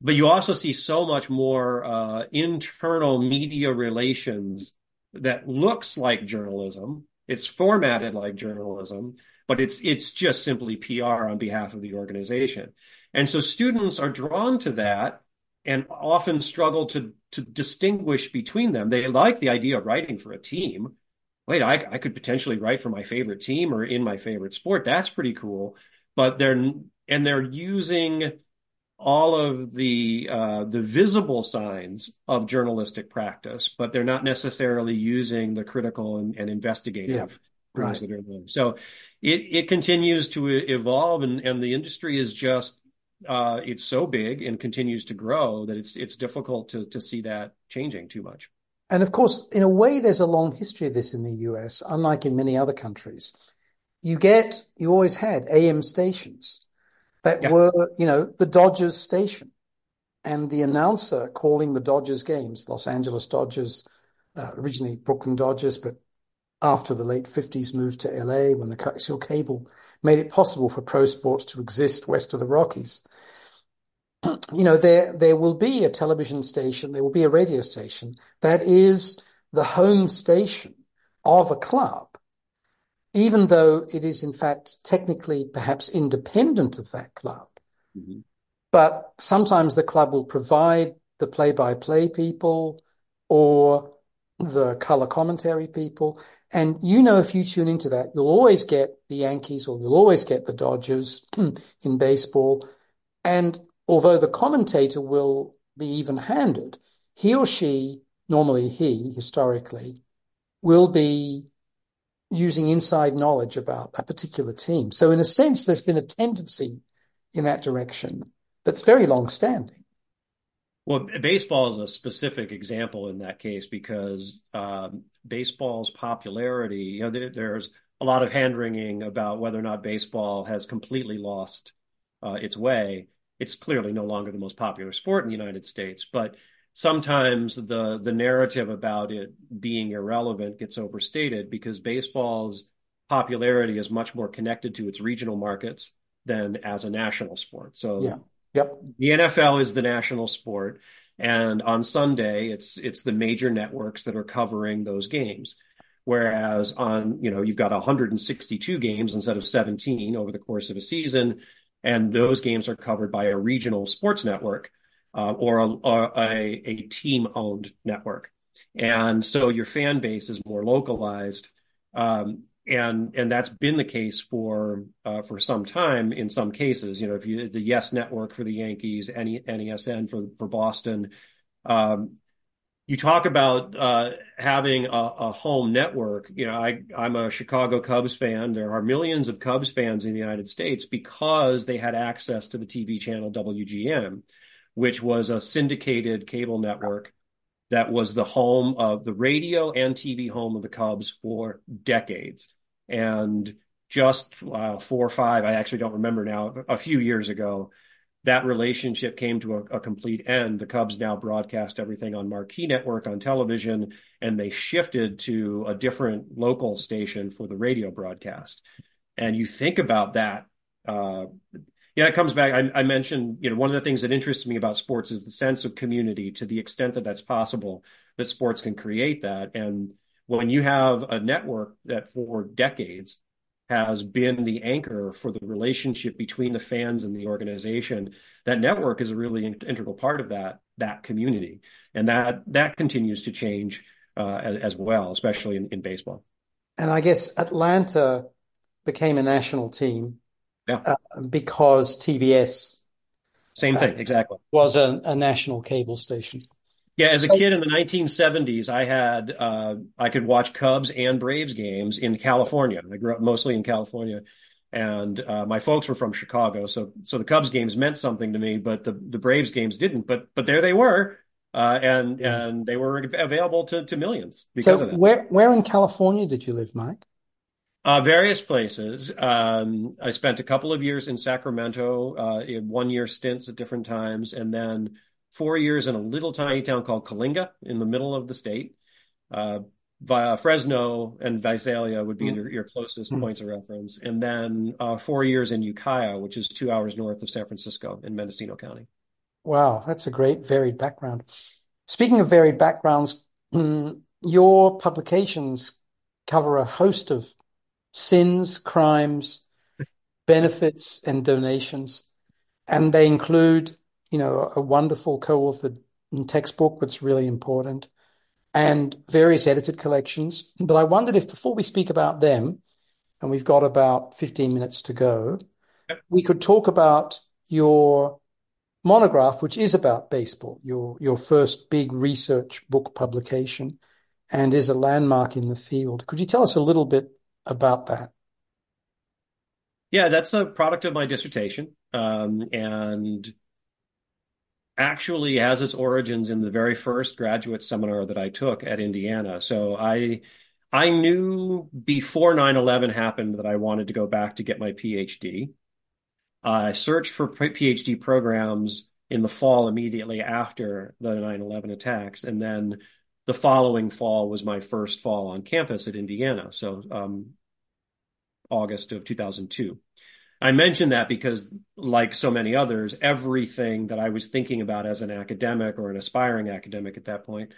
[SPEAKER 2] But you also see so much more uh, internal media relations that looks like journalism. It's formatted like journalism, but it's it's just simply PR on behalf of the organization. And so students are drawn to that and often struggle to to distinguish between them. They like the idea of writing for a team wait, I, I could potentially write for my favorite team or in my favorite sport. That's pretty cool. But they're and they're using all of the uh, the visible signs of journalistic practice, but they're not necessarily using the critical and, and investigative yeah, right. that are there. So it it continues to evolve, and and the industry is just uh, it's so big and continues to grow that it's it's difficult to to see that changing too much.
[SPEAKER 1] And of course, in a way, there's a long history of this in the US, unlike in many other countries. You get, you always had AM stations that yeah. were, you know, the Dodgers station. And the announcer calling the Dodgers games, Los Angeles Dodgers, uh, originally Brooklyn Dodgers, but after the late 50s moved to LA when the coaxial cable made it possible for pro sports to exist west of the Rockies you know, there there will be a television station, there will be a radio station that is the home station of a club, even though it is in fact technically perhaps independent of that club. Mm-hmm. But sometimes the club will provide the play-by-play people or the color commentary people. And you know, if you tune into that, you'll always get the Yankees or you'll always get the Dodgers in baseball. And although the commentator will be even handed, he or she, normally he, historically, will be using inside knowledge about a particular team. So in a sense, there's been a tendency in that direction that's very long standing.
[SPEAKER 2] Well, baseball is a specific example in that case because um, baseball's popularity, you know, there, there's a lot of hand wringing about whether or not baseball has completely lost uh, its way. It's clearly no longer the most popular sport in the United States, but sometimes the the narrative about it being irrelevant gets overstated because baseball's popularity is much more connected to its regional markets than as a national sport. So
[SPEAKER 1] yeah. Yep.
[SPEAKER 2] The NFL is the national sport. And on Sunday, it's it's the major networks that are covering those games. Whereas on, you know, you've got 162 games instead of 17 over the course of a season, and those games are covered by a regional sports network uh, or a, a, a team-owned network. And so your fan base is more localized. Um, and and that's been the case for uh, for some time in some cases. You know, if you the Yes Network for the Yankees, any NESN for for Boston, um, you talk about uh, having a, a, home network. You know, I I'm a Chicago Cubs fan. There are millions of Cubs fans in the United States because they had access to the TV channel WGN, which was a syndicated cable network that was the home of the radio and TV home of the Cubs for decades. And just uh, four or five, I actually don't remember now, a few years ago, that relationship came to a, a, complete end. The Cubs now broadcast everything on Marquee Network on television, and they shifted to a different local station for the radio broadcast. And you think about that. Uh, yeah, it comes back. I, I, mentioned, you know, one of the things that interests me about sports is the sense of community to the extent that that's possible, that sports can create that. And when you have a network that for decades has been the anchor for the relationship between the fans and the organization, that network is a really integral part of that that community, and that that continues to change uh, as, as, well, especially in, in baseball.
[SPEAKER 1] And I guess Atlanta became a national team,
[SPEAKER 2] yeah, uh,
[SPEAKER 1] because TBS.
[SPEAKER 2] Same thing, exactly.
[SPEAKER 1] Was a, a national cable station.
[SPEAKER 2] Yeah, as a kid in the 1970s, I had uh, I could watch Cubs and Braves games in California. I grew up mostly in California, and uh, my folks were from Chicago, so so the Cubs games meant something to me, but the the Braves games didn't. But but there they were, uh, and and they were available to to millions because so of that.
[SPEAKER 1] Where where in California did you live, Mike?
[SPEAKER 2] Uh, various places. Um, I spent a couple of years in Sacramento, uh, in one year stints at different times, and then four years in a little tiny town called Coalinga in the middle of the state. Uh, via Fresno and Visalia would be mm. your, your, closest mm. points of reference. And then uh, four years in Ukiah, which is two hours north of San Francisco in Mendocino County.
[SPEAKER 1] Wow, that's a great varied background. Speaking of varied backgrounds, your publications cover a host of sins, crimes, benefits, and donations. And they include you know, a wonderful co-authored textbook that's really important and various edited collections. But I wondered if before we speak about them, and we've got about 15 minutes to go, yep. we could talk about your monograph, which is about baseball, your your first big research book publication, and is a landmark in the field. Could you tell us a little bit about that?
[SPEAKER 2] Yeah, that's a product of my dissertation, um, and actually has its origins in the very first graduate seminar that I took at Indiana. So I I knew before 9/11 happened that I wanted to go back to get my PhD. I searched for PhD programs in the fall immediately after the 9/11 attacks, and then the following fall was my first fall on campus at Indiana. So um, August of 2002. I mention that because, like so many others, everything that I was thinking about as an academic or an aspiring academic at that point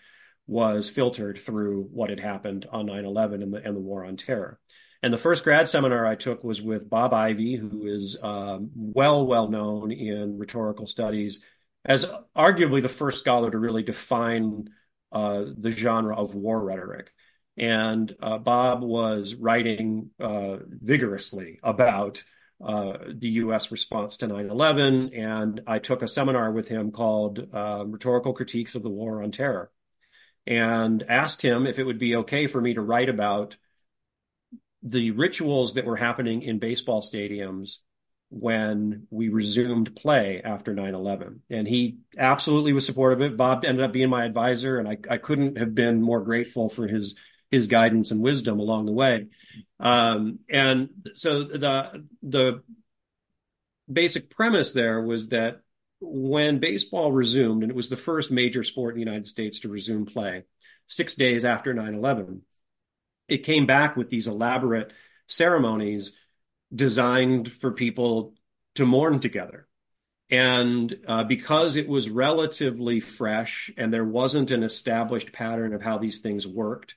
[SPEAKER 2] was filtered through what had happened on 9 11 and the, and the war on terror. And the first grad seminar I took was with Bob Ivie, who is um, well, well known in rhetorical studies as arguably the first scholar to really define uh, the genre of war rhetoric. And uh, Bob was writing uh, vigorously about uh, the U.S. response to 9/11, and I took a seminar with him called uh, "Rhetorical Critiques of the War on Terror," and asked him if it would be okay for me to write about the rituals that were happening in baseball stadiums when we resumed play after 9-11 and he absolutely was supportive of it bob ended up being my advisor and i, I couldn't have been more grateful for his his guidance and wisdom along the way um, and so the the basic premise there was that when baseball resumed and it was the first major sport in the united states to resume play six days after 9-11 it came back with these elaborate ceremonies designed for people to mourn together. And uh, because it was relatively fresh and there wasn't an established pattern of how these things worked,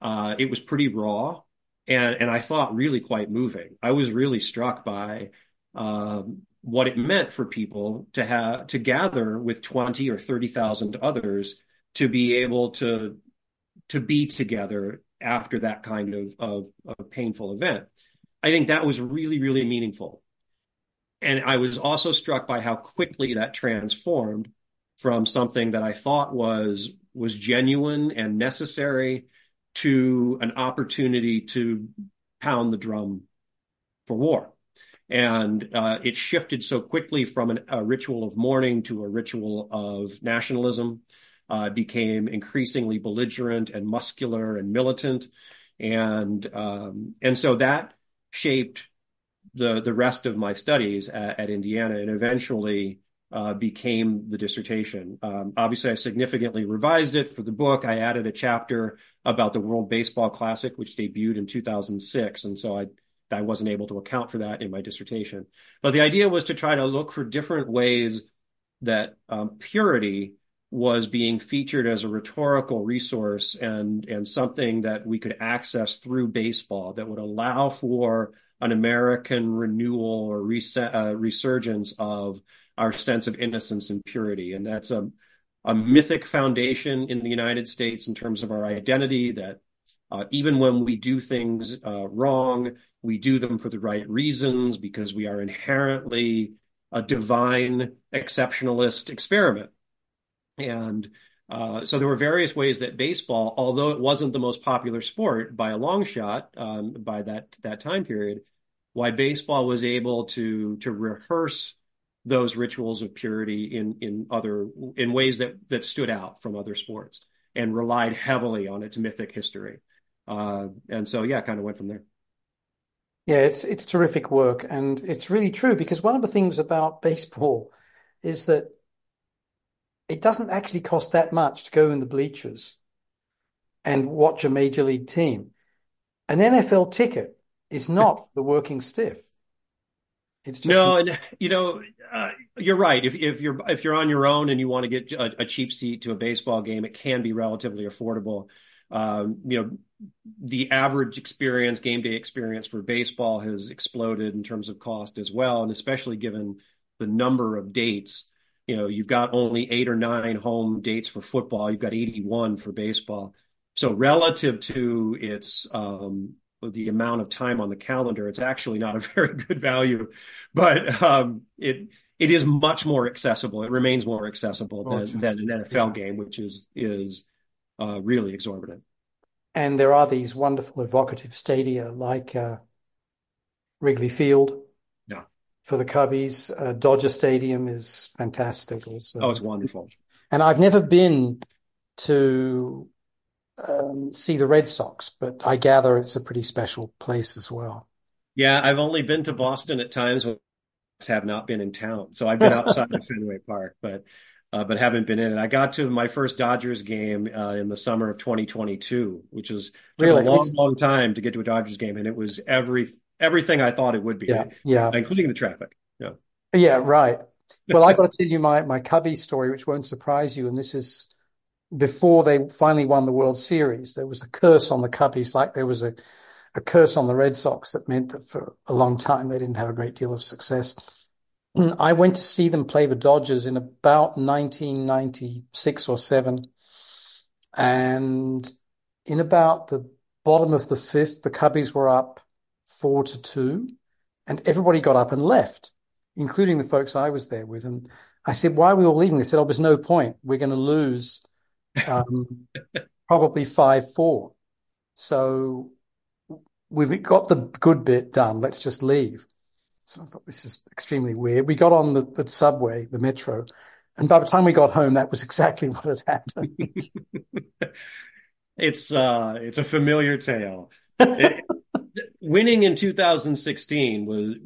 [SPEAKER 2] uh, it was pretty raw and, and I thought really quite moving. I was really struck by um, what it meant for people to have to gather with 20 or 30,000 others to be able to to be together after that kind of, of, of painful event. I think that was really, really meaningful. And I was also struck by how quickly that transformed from something that I thought was was genuine and necessary to an opportunity to pound the drum for war. And uh, it shifted so quickly from an, a ritual of mourning to a ritual of nationalism, uh, became increasingly belligerent and muscular and militant. And um, and so that shaped the the rest of my studies at, at Indiana and eventually uh, became the dissertation. Um, obviously, I significantly revised it for the book. I added a chapter about the World Baseball Classic, which debuted in 2006, and so I I wasn't able to account for that in my dissertation. But the idea was to try to look for different ways that um, purity was being featured as a rhetorical resource and and something that we could access through baseball that would allow for an American renewal or reset, uh, resurgence of our sense of innocence and purity, and that's a a mythic foundation in the United States in terms of our identity. That uh, even when we do things uh, wrong, we do them for the right reasons because we are inherently a divine exceptionalist experiment and uh, so there were various ways that baseball, although it wasn't the most popular sport by a long shot um, by that that time period, why baseball was able to to rehearse those rituals of purity in in other in ways that that stood out from other sports and relied heavily on its mythic history. Uh, and so yeah, kind of went from there.
[SPEAKER 1] Yeah, it's it's terrific work, and it's really true because one of the things about baseball is that it doesn't actually cost that much to go in the bleachers and watch a major league team. An NFL ticket is not the working stiff.
[SPEAKER 2] It's just no, and you know, uh, you're right. If if you're if you're on your own and you want to get a, a cheap seat to a baseball game, it can be relatively affordable. Um, you know, the average experience, game day experience for baseball has exploded in terms of cost as well, and especially given the number of dates you know, you've got only eight or nine home dates for football. You've got 81 for baseball. So relative to its um, the amount of time on the calendar, it's actually not a very good value, but um, it it is much more accessible. It remains more accessible than, than an NFL yeah. game, which is is uh, really exorbitant.
[SPEAKER 1] And there are these wonderful evocative stadia like uh, Wrigley Field, Yeah. for the Cubbies. Uh, Dodger Stadium is fantastic also.
[SPEAKER 2] Oh, it's wonderful.
[SPEAKER 1] And I've never been to um, see the Red Sox, but I gather it's a pretty special place as well.
[SPEAKER 2] Yeah, I've only been to Boston at times when I have not been in town. So I've been outside of Fenway Park, but uh, but haven't been in it. I got to my first Dodgers game uh, in the summer of 2022, which was really? a long, it's... long time to get to a Dodgers game, and it was every everything I thought it would be.
[SPEAKER 1] Yeah, yeah,
[SPEAKER 2] including the traffic. Yeah,
[SPEAKER 1] yeah, right. Well, I got to tell you my my Cubby story, which won't surprise you, and this is before they finally won the World Series. There was a curse on the Cubbies, like there was a a curse on the Red Sox that meant that for a long time they didn't have a great deal of success. I went to see them play the Dodgers in about 1996 or seven. And in about the bottom of the fifth, the Cubbies were up four to two, and everybody got up and left, including the folks I was there with. And I said, "Why are we all leaving?" They said, "Oh, there's no point. We're going to lose, um, probably five four. So we've got the good bit done. Let's just leave." So I thought this is extremely weird. We got on the, the subway, the metro, and by the time we got home, that was exactly what had happened.
[SPEAKER 2] it's uh, it's a familiar tale. it, winning in 2016 was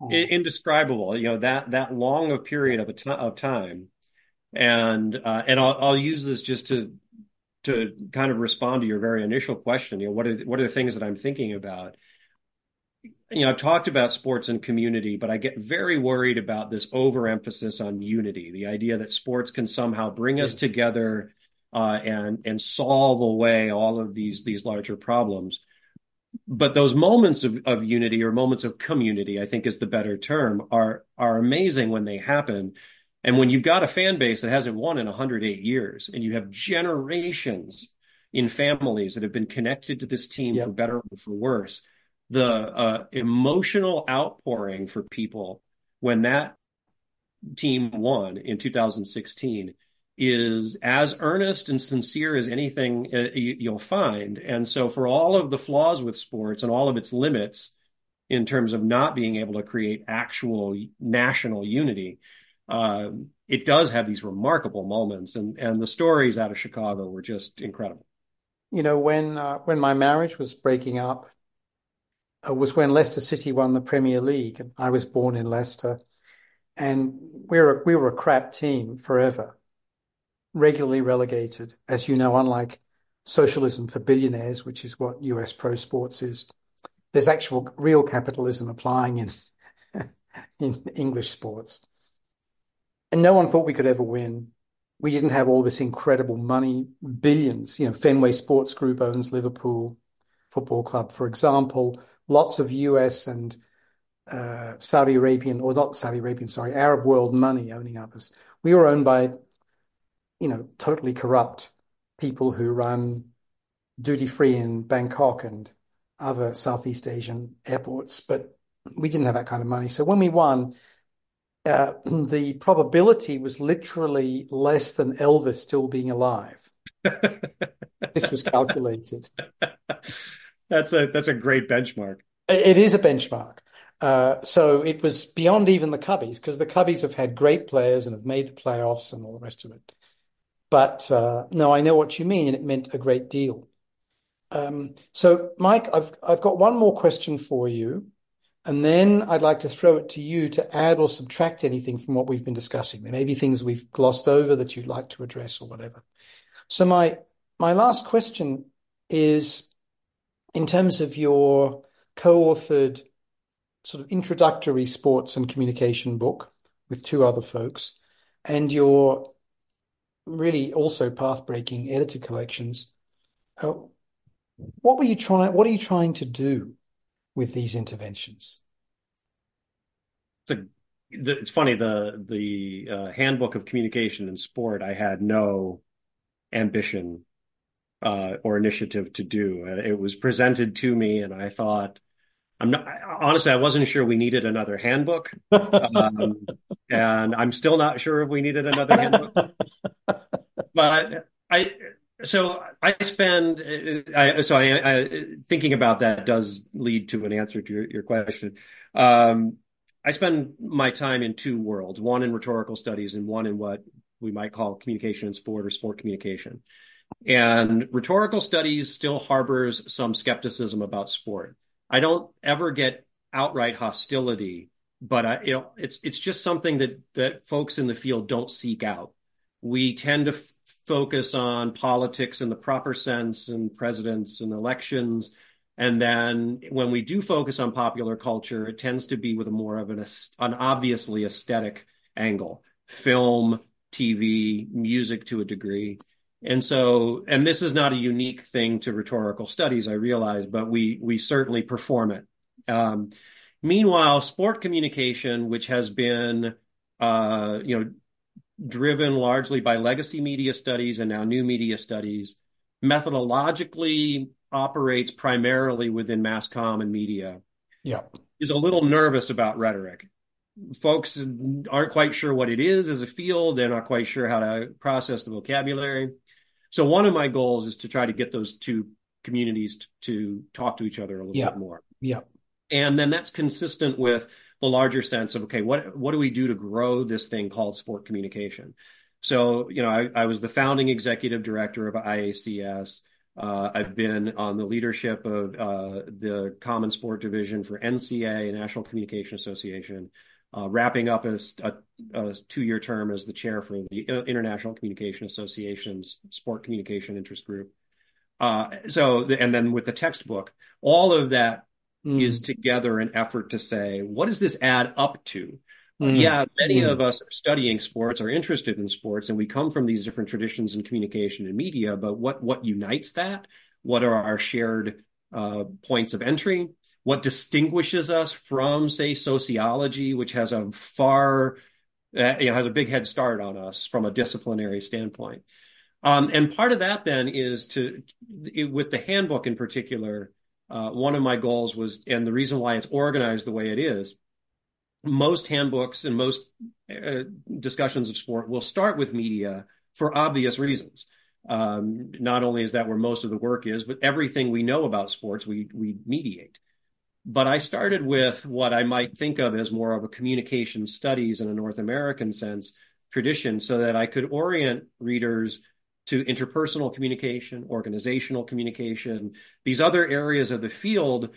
[SPEAKER 2] oh. indescribable. You know that that long a period of a t- of time, and uh, and I'll, I'll use this just to to kind of respond to your very initial question. You know, what are what are the things that I'm thinking about? you know, I've talked about sports and community, but I get very worried about this overemphasis on unity, the idea that sports can somehow bring us together uh, and and solve away all of these these larger problems. But those moments of, of unity or moments of community, I think is the better term, are are amazing when they happen. And when you've got a fan base that hasn't won in 108 years, and you have generations in families that have been connected to this team yep. for better or for worse, the uh, emotional outpouring for people when that team won in 2016 is as earnest and sincere as anything uh, you, will find. And so, for all of the flaws with sports and all of its limits in terms of not being able to create actual national unity, uh, it does have these remarkable moments. And and the stories out of Chicago were just incredible.
[SPEAKER 1] You know, when uh, when my marriage was breaking up, uh, was when Leicester City won the Premier League. I was born in Leicester, and we were we were a crap team forever, regularly relegated, as you know. Unlike socialism for billionaires, which is what US pro sports is, there's actual real capitalism applying in in English sports, and no one thought we could ever win. We didn't have all this incredible money, billions. You know, Fenway Sports Group owns Liverpool Football Club, for example lots of US and uh, Saudi Arabian, or not Saudi Arabian, sorry, Arab world money owning us. We were owned by, you know, totally corrupt people who run duty free in Bangkok and other Southeast Asian airports, but we didn't have that kind of money. So when we won, uh, the probability was literally less than Elvis still being alive. this was calculated.
[SPEAKER 2] That's a that's a great benchmark.
[SPEAKER 1] It is a benchmark. Uh, so it was beyond even the Cubbies because the Cubbies have had great players and have made the playoffs and all the rest of it. But uh, no, I know what you mean, and it meant a great deal. Um, so, Mike, I've I've got one more question for you, and then I'd like to throw it to you to add or subtract anything from what we've been discussing. There may be things we've glossed over that you'd like to address or whatever. So, my my last question is in terms of your co-authored sort of introductory sports and communication book with two other folks, and your really also path-breaking editor collections, uh, what were you trying? What are you trying to do with these interventions?
[SPEAKER 2] It's a it's funny the the uh, handbook of communication in sport i had no ambition uh, or initiative to do. It was presented to me, and I thought, I'm not honestly, I wasn't sure we needed another handbook, um, and I'm still not sure if we needed another handbook. but I, so I spend, I, so I, I, thinking about that does lead to an answer to your, your question. Um, I spend my time in two worlds, one in rhetorical studies and one in what we might call communication in sport or sport communication. And rhetorical studies still harbors some skepticism about sport. I don't ever get outright hostility, but I, you know, it's it's just something that that folks in the field don't seek out. We tend to f- focus on politics in the proper sense and presidents and elections. And then when we do focus on popular culture, it tends to be with a more of an, an obviously aesthetic angle, film, TV, music to a degree. And so, and this is not a unique thing to rhetorical studies, I realize, but we we certainly perform it. Um, meanwhile, sport communication, which has been, uh, you know, driven largely by legacy media studies and now new media studies, methodologically operates primarily within mass comm and media.
[SPEAKER 1] Yeah,
[SPEAKER 2] is a little nervous about rhetoric. Folks aren't quite sure what it is as a field. They're not quite sure how to process the vocabulary. So one of my goals is to try to get those two communities to, to talk to each other a little
[SPEAKER 1] yeah.
[SPEAKER 2] bit more.
[SPEAKER 1] Yeah.
[SPEAKER 2] And then that's consistent with the larger sense of, okay, what, what do we do to grow this thing called sport communication? So, you know, I, I was the founding executive director of IACS. Uh, I've been on the leadership of uh, the Common Sport Division for NCA, National Communication Association, uh, wrapping up a, a, a two-year term as the chair for the International Communication Association's Sport Communication Interest Group. Uh, so, and then with the textbook, all of that mm. is together an effort to say, what does this add up to? Mm. Yeah, many mm. of us are studying sports, are interested in sports, and we come from these different traditions in communication and media. But what what unites that? What are our shared uh, points of entry? What distinguishes us from, say, sociology, which has a far, uh, you know, has a big head start on us from a disciplinary standpoint. Um, and part of that then is to, it, with the handbook in particular, uh, one of my goals was, and the reason why it's organized the way it is, most handbooks and most uh, discussions of sport will start with media for obvious reasons. Um, not only is that where most of the work is, but everything we know about sports, we, we mediate. But I started with what I might think of as more of a communication studies in a North American sense tradition so that I could orient readers to interpersonal communication, organizational communication, these other areas of the field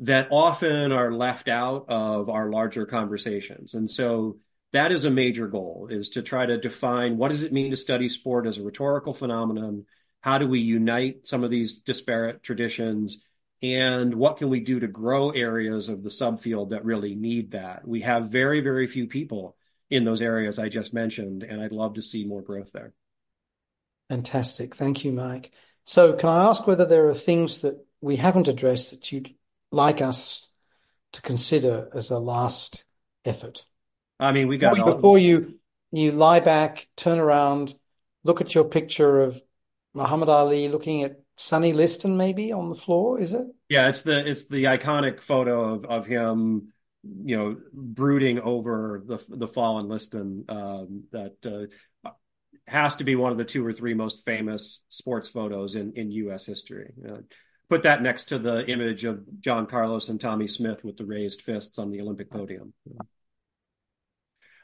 [SPEAKER 2] that often are left out of our larger conversations. And so that is a major goal is to try to define what does it mean to study sport as a rhetorical phenomenon? How do we unite some of these disparate traditions? And what can we do to grow areas of the subfield that really need that? We have very, very few people in those areas I just mentioned, and I'd love to see more growth there.
[SPEAKER 1] Fantastic. Thank you, Mike. So, can I ask whether there are things that we haven't addressed that you'd like us to consider as a last effort?
[SPEAKER 2] I mean, we got
[SPEAKER 1] before, before you you lie back, turn around, look at your picture of Muhammad Ali looking at Sonny Liston maybe on the floor, is it?
[SPEAKER 2] Yeah, it's the it's the iconic photo of of him, you know, brooding over the the fallen Liston um, that uh, has to be one of the two or three most famous sports photos in in U.S. history. Uh, put that next to the image of John Carlos and Tommie Smith with the raised fists on the Olympic podium.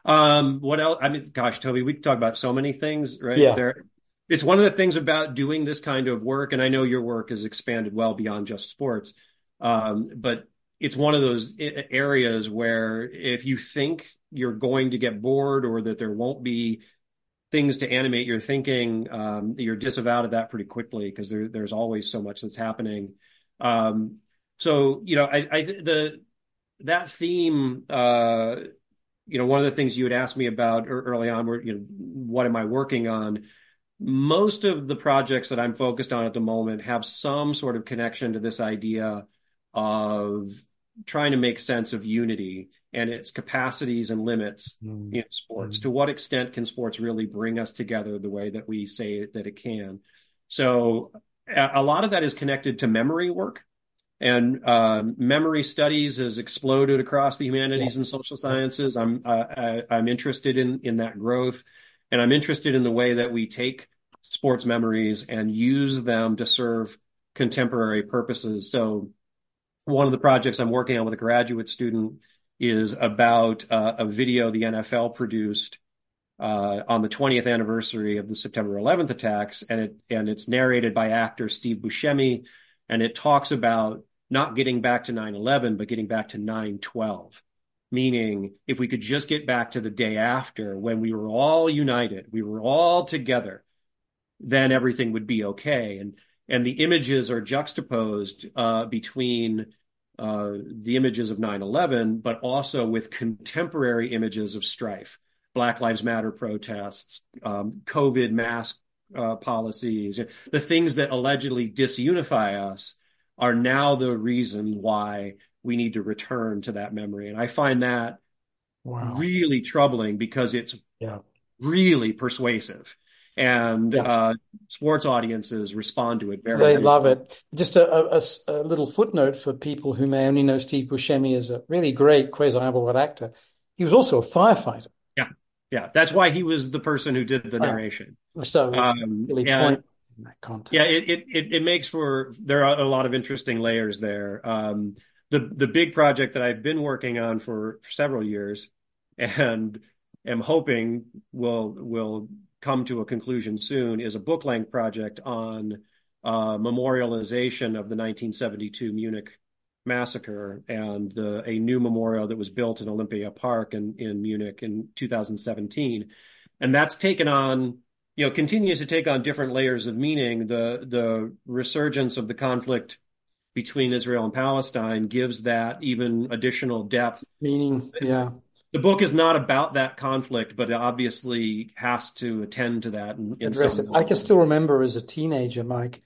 [SPEAKER 2] Um, what else? I mean, gosh, Toby, we talk about so many things, right?
[SPEAKER 1] Yeah.
[SPEAKER 2] There, it's one of the things about doing this kind of work, and I know your work has expanded well beyond just sports. Um, but it's one of those areas where if you think you're going to get bored or that there won't be things to animate your thinking, um, you're disavowed of that pretty quickly because there, there's always so much that's happening. Um, so you know, I, I the that theme, uh, you know, one of the things you had asked me about early on were, you know, what am I working on? most of the projects that I'm focused on at the moment have some sort of connection to this idea of trying to make sense of unity and its capacities and limits mm. in sports. Mm. To what extent can sports really bring us together the way that we say that it can? So a lot of that is connected to memory work. And uh, memory studies has exploded across the humanities yeah. and social sciences. I'm uh, I, I'm interested in in that growth. And I'm interested in the way that we take sports memories and use them to serve contemporary purposes. So one of the projects I'm working on with a graduate student is about uh, a video the NFL produced uh, on the 20th anniversary of the September 11th attacks, and it and it's narrated by actor Steve Buscemi, and it talks about not getting back to 9/11, but getting back to 9/12 meaning if we could just get back to the day after when we were all united, we were all together, then everything would be okay. And and the images are juxtaposed uh, between uh, the images of 9/11, but also with contemporary images of strife, Black Lives Matter protests, um, COVID mask uh, policies, the things that allegedly disunify us are now the reason why we need to return to that memory. And I find that wow. really troubling because it's
[SPEAKER 1] yeah.
[SPEAKER 2] really persuasive. And yeah. uh, sports audiences respond to it very.
[SPEAKER 1] They love it. Just a, a, a, little footnote for people who may only know Steve Buscemi as a really great quasi-Ablewhite actor. He was also a firefighter.
[SPEAKER 2] Yeah, yeah. That's why he was the person who did the narration.
[SPEAKER 1] So um, really and,
[SPEAKER 2] in that context. Yeah, it, it it makes for there are a lot of interesting layers there. Um, the the big project that I've been working on for, for several years, and am hoping will will come to a conclusion soon, is a book length project on uh, memorialization of the 1972 Munich massacre and the, a new memorial that was built in Olympia Park in, in Munich in 2017. And that's taken on, you know, continues to take on different layers of meaning. The, the resurgence of the conflict between Israel and Palestine gives that even additional depth.
[SPEAKER 1] Meaning, yeah.
[SPEAKER 2] The book is not about that conflict, but it obviously has to attend to that. In, in
[SPEAKER 1] Address it. I can still remember as a teenager, Mike,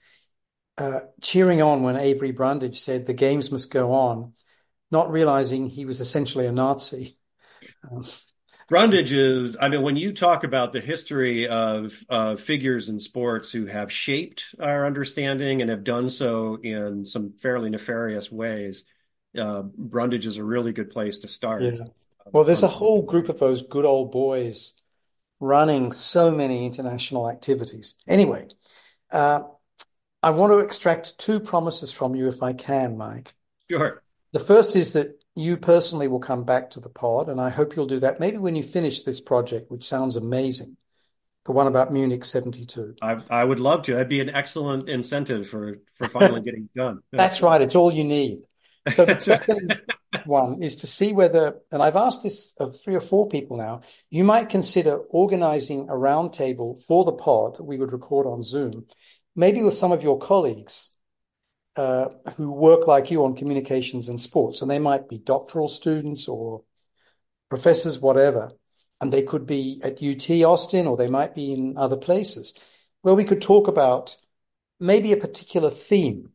[SPEAKER 1] uh, cheering on when Avery Brundage said the games must go on, not realizing he was essentially a Nazi.
[SPEAKER 2] Um, Brundage is, I mean, when you talk about the history of uh, figures in sports who have shaped our understanding and have done so in some fairly nefarious ways, uh, Brundage is a really good place to start.
[SPEAKER 1] Yeah. Well, there's a whole group of those good old boys running so many international activities. Anyway, uh, I want to extract two promises from you if I can, Mike.
[SPEAKER 2] Sure.
[SPEAKER 1] The first is that you personally will come back to the pod, and I hope you'll do that maybe when you finish this project, which sounds amazing. The one about Munich 72.
[SPEAKER 2] I, I would love to. That'd be an excellent incentive for, for finally getting done.
[SPEAKER 1] That's right. It's all you need. So the second one is to see whether, and I've asked this of three or four people now, you might consider organizing a roundtable for the pod that we would record on Zoom maybe with some of your colleagues uh, who work like you on communications and sports, and they might be doctoral students or professors, whatever, and they could be at UT Austin or they might be in other places, where we could talk about maybe a particular theme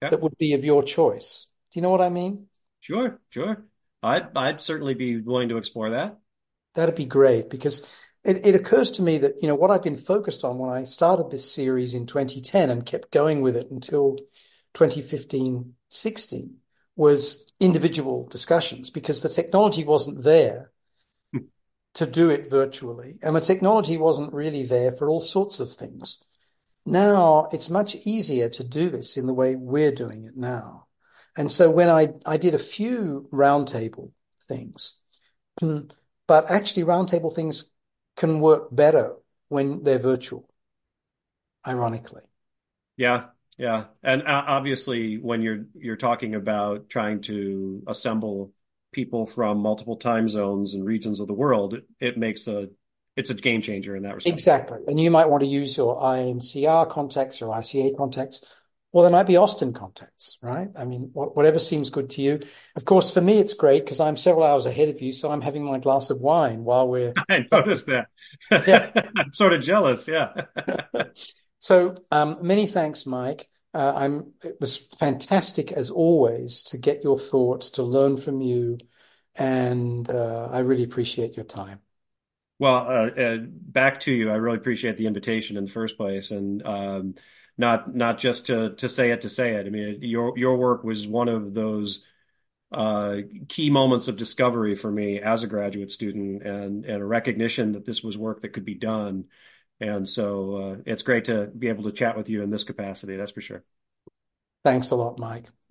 [SPEAKER 1] yeah. that would be of your choice. Do you know what I mean?
[SPEAKER 2] Sure, sure. I'd I'd certainly be willing to explore that.
[SPEAKER 1] That'd be great because it, it occurs to me that, you know, what I've been focused on when I started this series in 2010 and kept going with it until 2015, 16 was individual discussions because the technology wasn't there to do it virtually. And the technology wasn't really there for all sorts of things. Now it's much easier to do this in the way we're doing it now. And so when I, I did a few roundtable things, but actually roundtable things can work better when they're virtual, ironically.
[SPEAKER 2] Yeah, yeah, and uh, obviously, when you're you're talking about trying to assemble people from multiple time zones and regions of the world, it, it makes a it's a game changer in that respect.
[SPEAKER 1] Exactly, and you might want to use your IAMCR contacts or ICA contacts well, there might be Austin contacts, right? I mean, whatever seems good to you. Of course, for me, it's great because I'm several hours ahead of you, so I'm having my glass of wine while we're.
[SPEAKER 2] I noticed that. Yeah, I'm sort of jealous. Yeah.
[SPEAKER 1] so, um, many thanks, Mike. Uh, I'm. It was fantastic as always to get your thoughts, to learn from you, and uh, I really appreciate your time.
[SPEAKER 2] Well, uh, uh back to you. I really appreciate the invitation in the first place, and. Um, not not just to to say it to say it. I mean, your your work was one of those uh, key moments of discovery for me as a graduate student, and and a recognition that this was work that could be done. And so uh, it's great to be able to chat with you in this capacity. That's for sure.
[SPEAKER 1] Thanks a lot, Mike.